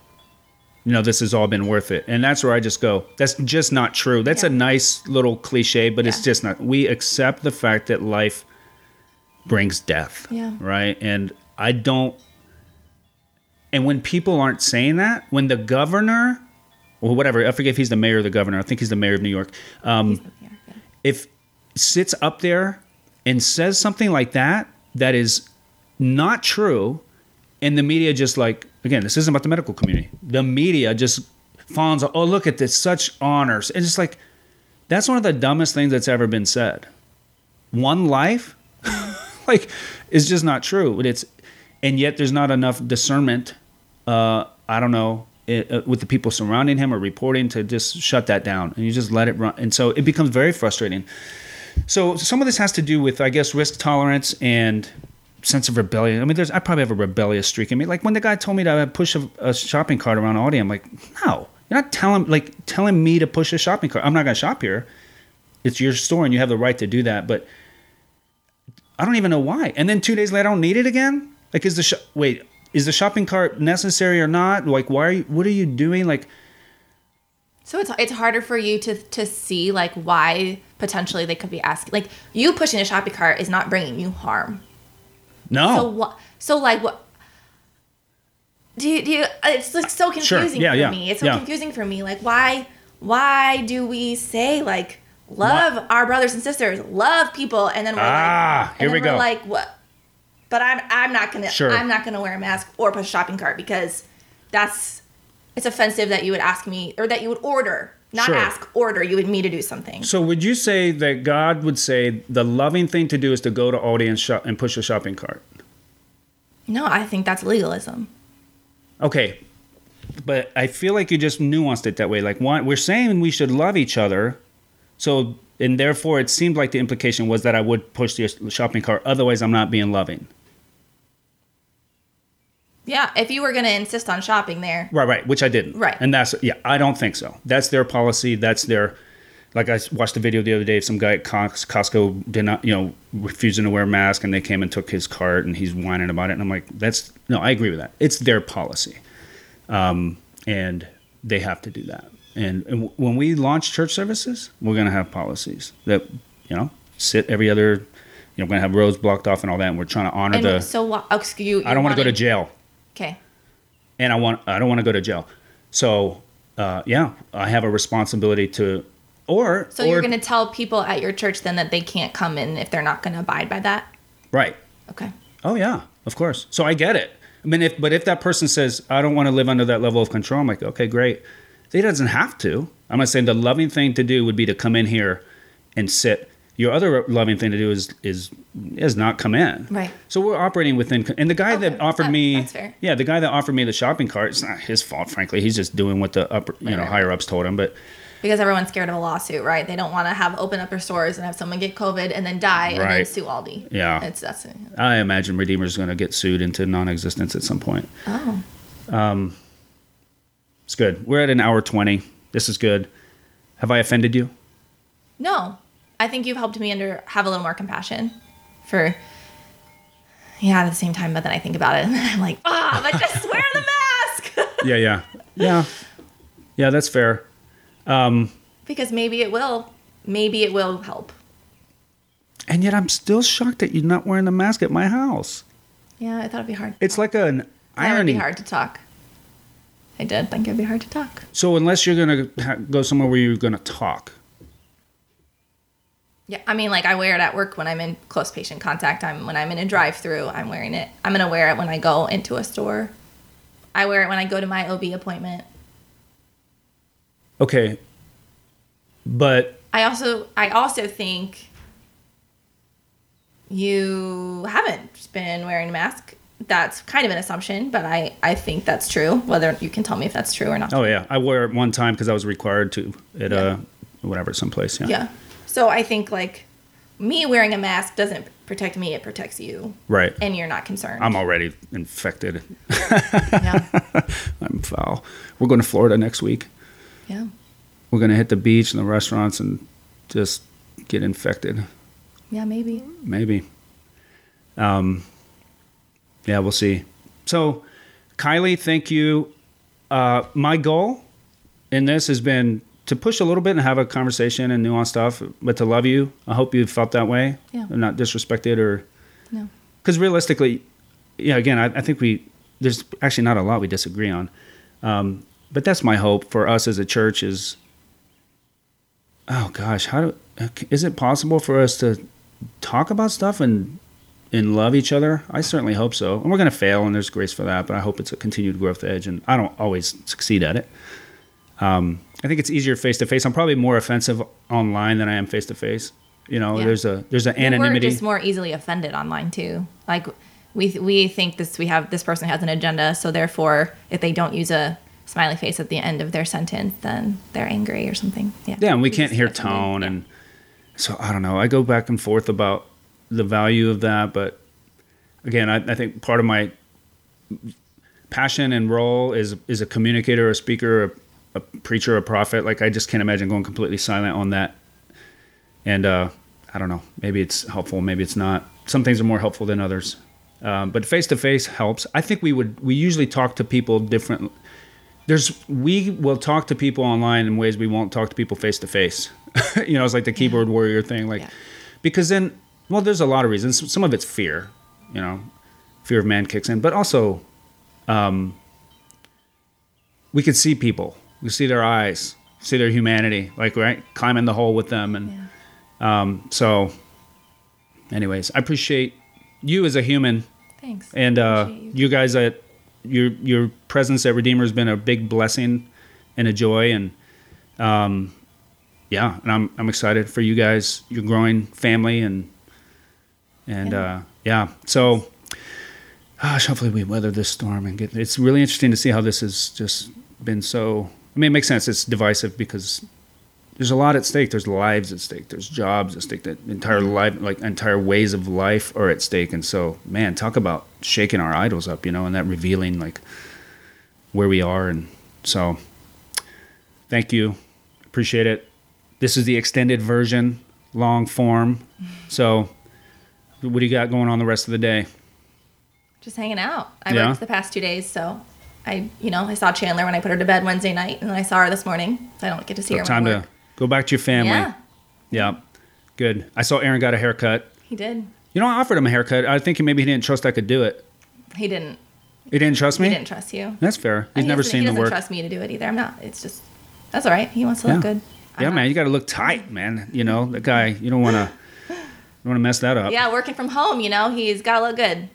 you know this has all been worth it. And that's where I just go. That's just not true. That's a nice little cliche, but it's just not. We accept the fact that life brings death. Yeah. Right. And I don't. And when people aren't saying that, when the governor, or whatever, I forget if he's the mayor or the governor. I think he's the mayor of New York. Um, Yeah, yeah. if sits up there and says something like that that is not true and the media just like again this isn't about the medical community the media just fawns oh look at this such honors and it's like that's one of the dumbest things that's ever been said one life like is just not true But it's and yet there's not enough discernment uh i don't know it, uh, with the people surrounding him or reporting to just shut that down. And you just let it run. And so it becomes very frustrating. So some of this has to do with i guess risk tolerance and sense of rebellion. I mean there's i probably have a rebellious streak in me. Like when the guy told me to push a, a shopping cart around Aldi i'm like no you're not telling like telling me to push a shopping cart. I'm not to shop here. It's your store and you have the right to do that. But i don't even know why. And then two days later i don't need it again? Like is the sh- wait is the shopping cart necessary or not like why are you what are you doing like so it's it's harder for you to to see like why potentially they could be asking like you pushing a shopping cart is not bringing you harm no So what? So like what? Do you, do you, it's like so Sure. confusing Yeah, for yeah, me. It's so yeah. confusing for me. Like why why do we say like love our brothers and sisters, love people, and then we're Ah, like, here and we we're go. like what? But I'm I'm not gonna Sure. I'm not gonna wear a mask or push a shopping cart because that's it's offensive that you would ask me or that you would order, not Sure. ask, order. You would me to do something. So would you say that God would say the loving thing to do is to go to Aldi and shop and push a shopping cart? No, I think that's legalism. Okay, but I feel like you just nuanced it that way. Like one, we're saying we should love each other, so and therefore it seemed like the implication was that I would push the shopping cart. Otherwise, I'm not being loving. Yeah, if you were going to insist on shopping there, Right, right, which I didn't. Right. And that's yeah, I don't think so. That's their policy. That's their like I watched a video the other day of some guy at Costco did not, you know, refusing to wear a mask and they came and took his cart and he's whining about it and I'm like, that's no, I agree with that. It's their policy. Um, and they have to do that. And, and w- when we launch church services, we're going to have policies that, you know, sit every other, you know, we're going to have roads blocked off and all that. And we're trying to honor and the, so? Oh, excuse you. I don't want to go to jail Okay. and I want I don't want to go to jail. So uh, yeah, I have a responsibility to, or So or, you're going to tell people at your church then that they can't come in if they're not going to abide by that? right? Okay. Oh yeah, of course. So I get it. I mean, if but if that person says I don't want to live under that level of control, I'm like, okay, great. He doesn't have to. I'm not saying the loving thing to do would be to come in here and sit. Your other loving thing to do is is is not come in. Right. So we're operating within. And the guy that offered that- me, yeah, the guy that offered me the shopping cart, it's not his fault, frankly. He's just doing what the upper, you know, right. higher ups told him. But Because everyone's scared of a lawsuit, right? They don't want to have open up their stores and have someone get COVID and then die and then sue Aldi. Yeah. It's that's I imagine Redeemer's going to get sued into non-existence at some point. oh. Um. It's good. We're at an hour twenty. This is good. Have I offended you? No. I think you've helped me under have a little more compassion for yeah, at the same time, but then I think about it and then I'm like, ah, but just wear the mask. Yeah, yeah, yeah, yeah. That's fair. Um, because maybe it will. Maybe it will help. And yet, I'm still shocked that you're not wearing the mask at my house. Yeah, I thought it'd be hard. It's like an irony. That would be hard to talk. I did think it'd be hard to talk. So unless you're going to ha- go somewhere where you're going to talk, Yeah, I mean, like I wear it at work when I'm in close patient contact. I'm when I'm in a drive-through. I'm wearing it. I'm gonna wear it when I go into a store. I wear it when I go to my OB appointment. okay. But I also I also think you haven't been wearing a mask. That's kind of an assumption, but I I think that's true. Whether you can tell me if that's true or not. oh yeah, I wore it one time because I was required to at uh whatever someplace. Yeah. Yeah. So I think like me wearing a mask doesn't protect me. It protects you, Right. and you're not concerned. I'm already infected. yeah. I'm foul. We're going to Florida next week. Yeah. We're going to hit the beach and the restaurants and just get infected. Yeah. Maybe. Maybe. Um, yeah, we'll see. So, Kylie, thank you. Uh, my goal in this has been to push a little bit and have a conversation and nuance stuff, but to love you. I hope you felt that way. Yeah. And not disrespected or No. because realistically, yeah, again, I, I think we there's actually not a lot we disagree on, um, but that's my hope for us as a church is. Oh gosh, how do is it possible for us to talk about stuff and and love each other? I certainly hope so, and we're going to fail, and there's grace for that. But I hope it's a continued growth edge, and I don't always succeed at it. Um, I think it's easier face to face. I'm probably more offensive online than I am face to face. You know, Yeah. there's a there's an anonymity. We're just more easily offended online too. Like we we think this we have this person has an agenda, so therefore if they don't use a smiley face at the end of their sentence, then they're angry or something. Yeah. Yeah, and we can't hear tone, Yeah. and so I don't know. I go back and forth about the value of that, but again, I, I think part of my passion and role is is a communicator, a speaker, a, a preacher, a prophet. Like I just can't imagine going completely silent on that. And uh, I don't know. Maybe it's helpful. Maybe it's not. Some things are more helpful than others. Um, but face to face helps. I think we would. We usually talk to people different. There's we will talk to people online in ways we won't talk to people face to face. You know, it's like the keyboard warrior thing. Like Yeah. because then, well, there's a lot of reasons. Some of it's fear. You know, fear of man kicks in, but also we could see people. We see their eyes, see their humanity, like right, climb in the hole with them, and Yeah. um, so. Anyways, I appreciate you as a human, Thanks. and uh, you. you guys at your your presence at Redeemer has been a big blessing and a joy, and um, yeah, and I'm I'm excited for you guys, your growing family, and and Yeah. uh, yeah. So, gosh, hopefully we weather this storm and get. It's really interesting to see how this has just been so. I mean, it makes sense. It's divisive because there's a lot at stake. There's lives at stake. There's jobs at stake. That entire life, like entire ways of life, are at stake. And so, man, talk about shaking our idols up, you know, and that revealing like where we are. And so, thank you, appreciate it. This is the extended version, long form. So, what do you got going on the rest of the day? Just hanging out. I Yeah. worked the past two days, so I, you know, I saw Chandler when I put her to bed Wednesday night, and then I saw her this morning. So I don't get to see her. Time to go back to your family. Yeah, Yeah, good. I saw Aaron got a haircut. he did. You know, I offered him a haircut. I think maybe he didn't trust I could do it. He didn't. He didn't trust me. He didn't trust you. That's fair. He's never doesn't- seen he the doesn't work. trust me to do it either. I'm not. It's just that's all right. He wants to Yeah. look good. I'm Yeah, not. man, you got to look tight, man. You know, the guy. You don't want to. You want to mess that up. Yeah, working from home, you know, he's got to look good.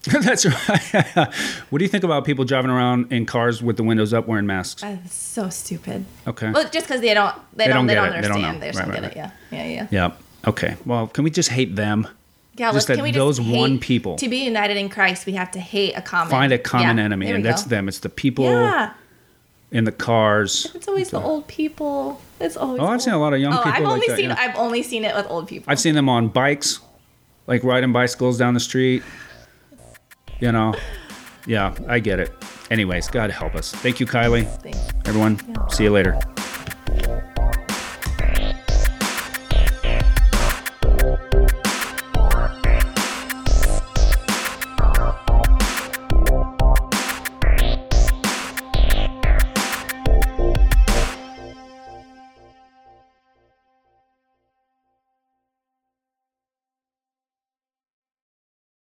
That's right. what do you think about people driving around in cars with the windows up wearing masks? Uh, that's so stupid. Okay. Well, just because they don't, they, They don't, don't they don't it. They don't understand. They, Right, don't right, get it. Yeah, yeah, yeah. Yeah. Okay. Well, can we just hate them? Yeah, Just let's, that can we just hate those just one people- To be united in Christ, we have to hate a common. Find a common Yeah, enemy, and that's go. them. It's the people Yeah, in the cars. it's always the old people. It's always. Oh, I've old- seen a lot of young oh, people I've like only that, seen. yeah. I've only seen it with old people. I've seen them on bikes, like riding bicycles down the street. You know, yeah, I get it. Anyways, God help us. Thank you, Kylie. Thanks. Everyone, Yeah. see you later.